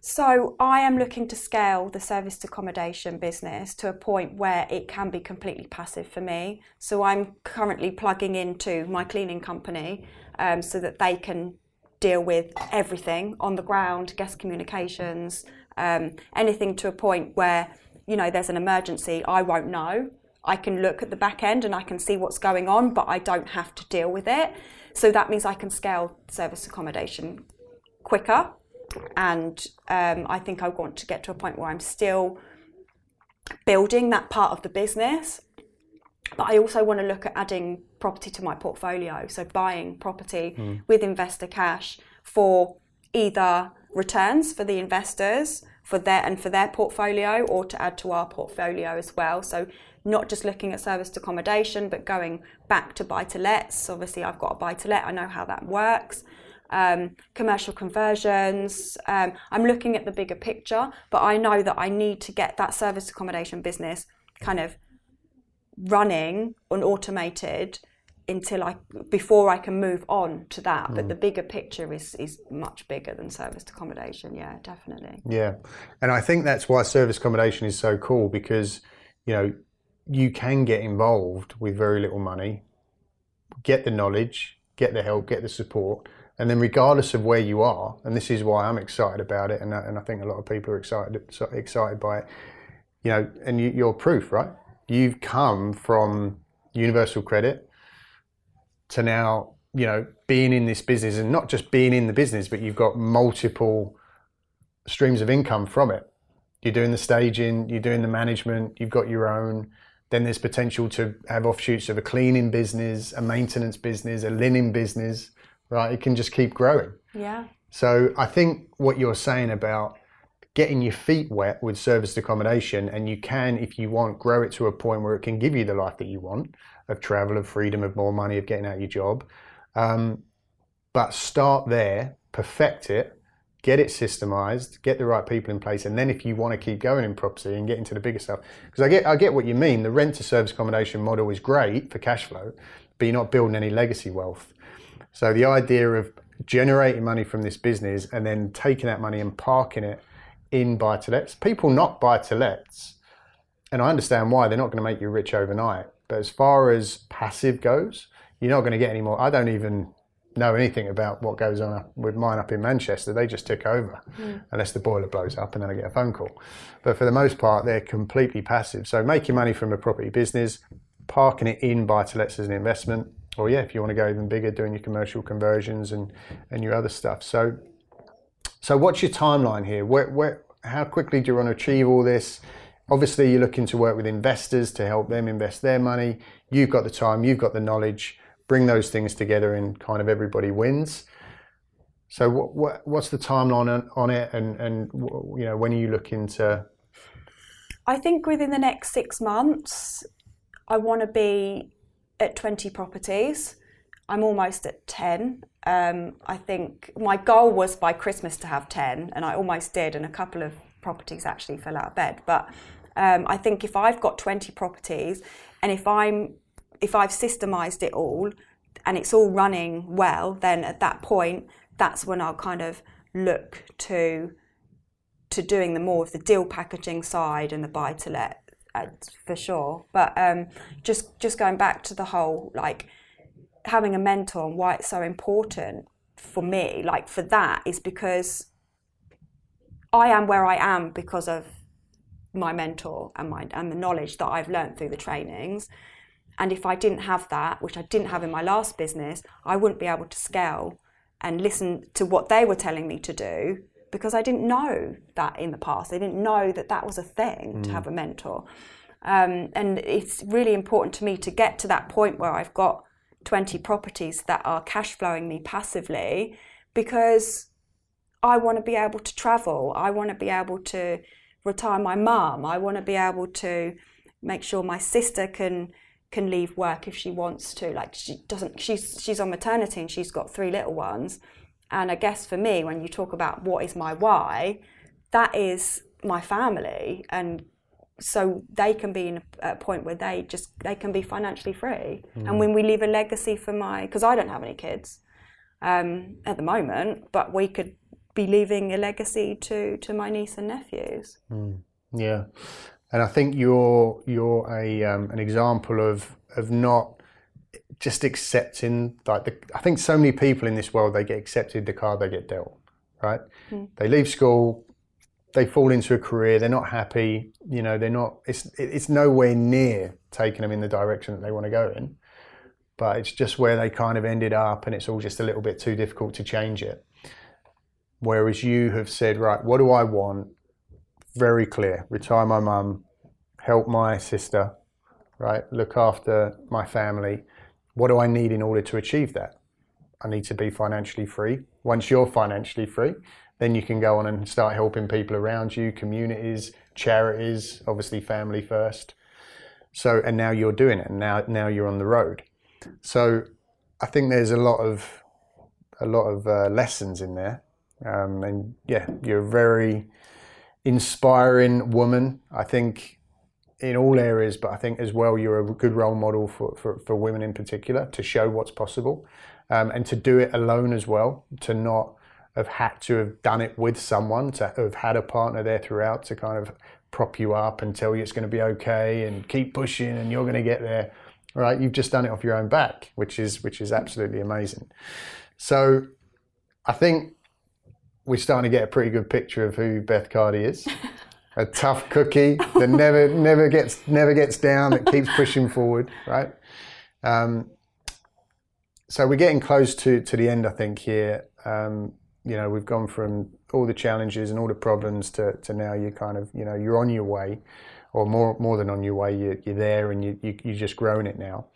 So, I am looking to scale the serviced accommodation business to a point where it can be completely passive for me. So, I'm currently plugging into my cleaning company um, so that they can deal with everything on the ground, guest communications, um, anything to a point where you know there's an emergency. I won't know. I can look at the back end and I can see what's going on, but I don't have to deal with it. So that means I can scale service accommodation quicker. And um, I think I want to get to a point where I'm still building that part of the business. But I also want to look at adding property to my portfolio. So buying property mm. with investor cash for either returns for the investors for their and for their portfolio or to add to our portfolio as well. So not just looking at serviced accommodation, but going back to buy to lets. Obviously, I've got a buy to let, I know how that works. Um, commercial conversions. Um, I'm looking at the bigger picture, but I know that I need to get that service accommodation business kind of running and automated until I before I can move on to that. Mm. But the bigger picture is is much bigger than serviced accommodation. Yeah, definitely. Yeah, and I think that's why service accommodation is so cool because you know you can get involved with very little money, get the knowledge, get the help, get the support, and then regardless of where you are, and this is why I'm excited about it, and, and I think a lot of people are excited excited by it. You know, and you, you're proof, right? You've come from universal credit to now, you know, being in this business, and not just being in the business, but you've got multiple streams of income from it. You're doing the staging, you're doing the management, you've got your own then there's potential to have offshoots of a cleaning business, a maintenance business, a linen business, right? It can just keep growing. Yeah. So I think what you're saying about getting your feet wet with serviced accommodation, and you can, if you want, grow it to a point where it can give you the life that you want of travel, of freedom, of more money, of getting out your job. Um, but start there, perfect it, get it systemized, get the right people in place, and then if you want to keep going in property and get into the bigger stuff, because I get I get what you mean. The rent to service accommodation model is great for cash flow, but you're not building any legacy wealth. So the idea of generating money from this business and then taking that money and parking it in buy to lets, people not buy to lets, and I understand why they're not going to make you rich overnight. But as far as passive goes, you're not going to get any more. I don't even know anything about what goes on with mine up in Manchester. They just took over, mm. unless the boiler blows up and then I get a phone call. But for the most part, they're completely passive. So making money from a property business, parking it in buy to lets as an investment, or yeah, if you want to go even bigger, doing your commercial conversions and and your other stuff. So, so what's your timeline here? Where, where, how quickly do you want to achieve all this? Obviously, you're looking to work with investors to help them invest their money. You've got the time, you've got the knowledge bring those things together and kind of everybody wins. So what, what what's the timeline on, it, and and you know when are you looking to? I think within the next six months, I want to be at twenty properties. I'm almost at ten. Um, I think my goal was by Christmas to have ten, and I almost did, and a couple of properties actually fell out of bed. But um, I think if I've got twenty properties, and if I'm if I've systemized it all and it's all running well, then at that point, that's when I'll kind of look to to doing the more of the deal packaging side and the buy to let uh, for sure. But um, just just going back to the whole like having a mentor and why it's so important for me, like for that, is because I am where I am because of my mentor and my and the knowledge that I've learned through the trainings. And if I didn't have that, which I didn't have in my last business, I wouldn't be able to scale and listen to what they were telling me to do because I didn't know that in the past. I didn't know that that was a thing mm. to have a mentor. Um, and it's really important to me to get to that point where I've got 20 properties that are cash flowing me passively because I want to be able to travel. I want to be able to retire my mum. I want to be able to make sure my sister can can leave work if she wants to. Like she doesn't. She's she's on maternity and she's got three little ones. And I guess for me, when you talk about what is my why, that is my family and so they can be in a, a, point where they just they can be financially free. Mm. And when we leave a legacy for my, because I don't have any kids um, at the moment, but we could be leaving a legacy to to my niece and nephews. Mm. Yeah, and I think you're you're a um, an example of of not just accepting like the, I think so many people in this world they get accepted the card they get dealt right? Mm. they leave school they fall into a career they're not happy you know they're not it's it's nowhere near taking them in the direction that they want to go in but it's just where they kind of ended up and it's all just a little bit too difficult to change it. Whereas you have said right what do i want very clear retire my mum help my sister right look after my family what do i need in order to achieve that i need to be financially free once you're financially free then you can go on and start helping people around you, communities, charities, obviously family first. So, and now you're doing it, and now now you're on the road. So, I think there's a lot of a lot of uh, lessons in there, um, and yeah, you're very inspiring woman. I think in all areas, but I think as well you're a good role model for, for, for women in particular to show what's possible, um, and to do it alone as well. To not have had to have done it with someone, to have had a partner there throughout to kind of prop you up and tell you it's going to be okay and keep pushing and you're going to get there. Right? You've just done it off your own back, which is which is absolutely amazing. So I think we're starting to get a pretty good picture of who Beth Cardy is. a tough cookie that never never gets never gets down, that keeps pushing forward, right? Um, so we're getting close to, to the end, I think, here. Um, you know, we've gone from all the challenges and all the problems to, to now you're kind of, you know, you're on your way, or more more than on your way, you're, you're there and you, you, you're just growing it now.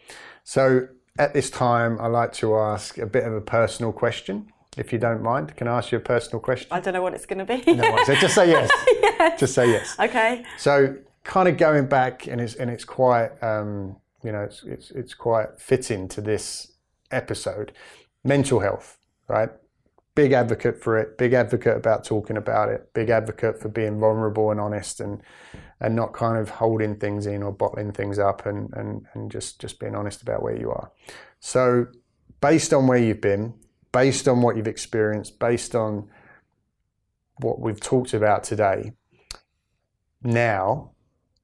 So at this time, I like to ask a bit of a personal question, if you don't mind. Can I ask you a personal question? I don't know what it's going to be. no, so just say yes. yes. Just say yes. Okay. So kind of going back, and it's and it's quite, um, you know, it's, it's it's quite fitting to this episode. Mental health, right? big advocate for it, big advocate about talking about it, big advocate for being vulnerable and honest and and not kind of holding things in or bottling things up and, and, and just, just being honest about where you are. So based on where you've been, based on what you've experienced, based on what we've talked about today, now,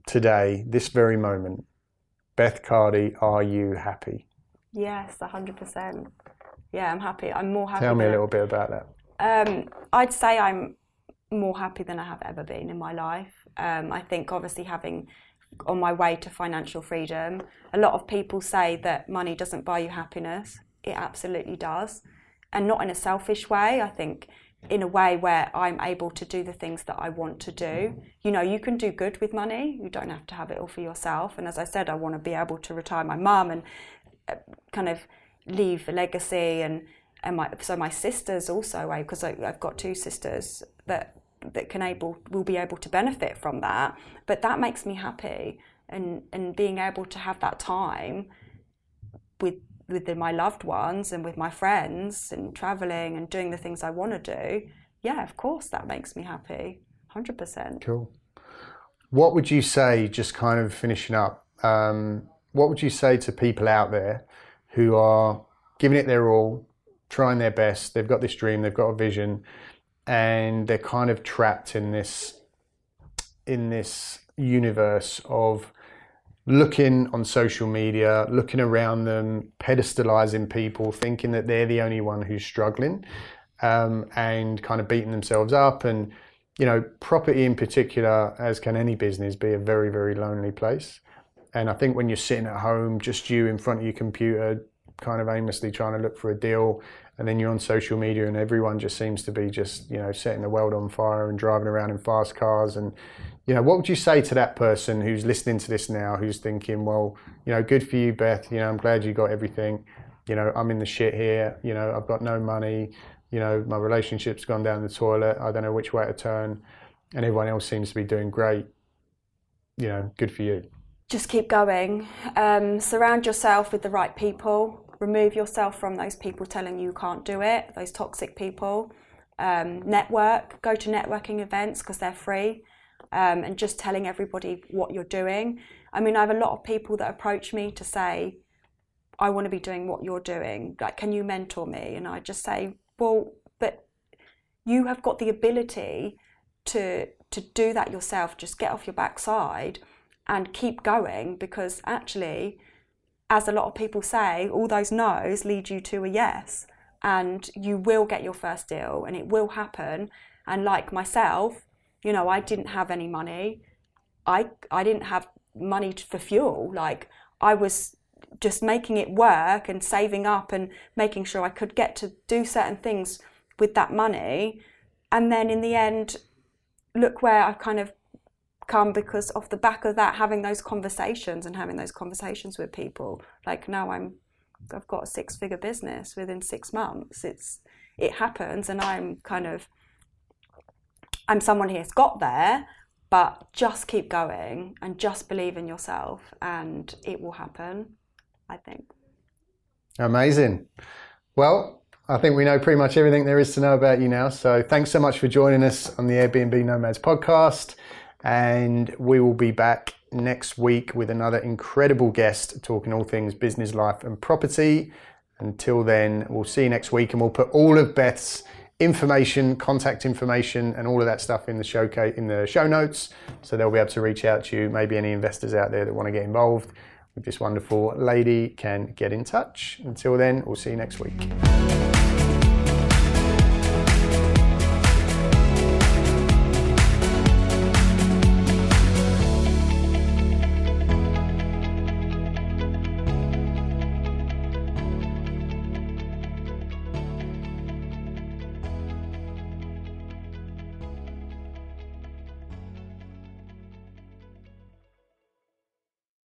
today, this very moment, Beth Cardy, are you happy? Yes, 100% yeah, I'm happy. I'm more happy. Tell me a little bit about that. Um, I'd say I'm more happy than I have ever been in my life. Um, I think obviously having on my way to financial freedom, a lot of people say that money doesn't buy you happiness. It absolutely does, and not in a selfish way. I think in a way where I'm able to do the things that I want to do. You know, you can do good with money. You don't have to have it all for yourself. And as I said, I want to be able to retire my mum and uh, kind of leave a legacy and and my so my sisters also because I've got two sisters that that can able will be able to benefit from that but that makes me happy and and being able to have that time with with my loved ones and with my friends and traveling and doing the things I want to do yeah of course that makes me happy 100% cool what would you say just kind of finishing up um, what would you say to people out there who are giving it their all, trying their best. They've got this dream, they've got a vision, and they're kind of trapped in this in this universe of looking on social media, looking around them, pedestalizing people, thinking that they're the only one who's struggling, um, and kind of beating themselves up. And you know, property in particular, as can any business, be a very very lonely place. And I think when you're sitting at home, just you in front of your computer, kind of aimlessly trying to look for a deal, and then you're on social media, and everyone just seems to be just you know setting the world on fire and driving around in fast cars. And you know, what would you say to that person who's listening to this now, who's thinking, well, you know, good for you, Beth. You know, I'm glad you got everything. You know, I'm in the shit here. You know, I've got no money. You know, my relationship's gone down the toilet. I don't know which way to turn, and everyone else seems to be doing great. You know, good for you just keep going. Um, surround yourself with the right people. Remove yourself from those people telling you you can't do it, those toxic people. Um, network, go to networking events because they're free. Um, and just telling everybody what you're doing. I mean, I have a lot of people that approach me to say, I want to be doing what you're doing. Like, can you mentor me? And I just say, well, but you have got the ability to to do that yourself. Just get off your backside and keep going because actually, as a lot of people say, all those no's lead you to a yes, and you will get your first deal, and it will happen. And like myself, you know, I didn't have any money. I I didn't have money for fuel. Like I was just making it work and saving up and making sure I could get to do certain things with that money. And then in the end, look where I've kind of come because off the back of that, having those conversations and having those conversations with people. Like now I'm, I've got a six figure business within six months. It's, it happens and I'm kind of, I'm someone who's got there, but just keep going and just believe in yourself and it will happen, I think. Amazing. Well, I think we know pretty much everything there is to know about you now. So thanks so much for joining us on the Airbnb Nomads podcast. And we will be back next week with another incredible guest talking all things business, life, and property. Until then, we'll see you next week and we'll put all of Beth's information, contact information, and all of that stuff in the showcase in the show notes, so they'll be able to reach out to you. Maybe any investors out there that want to get involved with this wonderful lady can get in touch. Until then, we'll see you next week.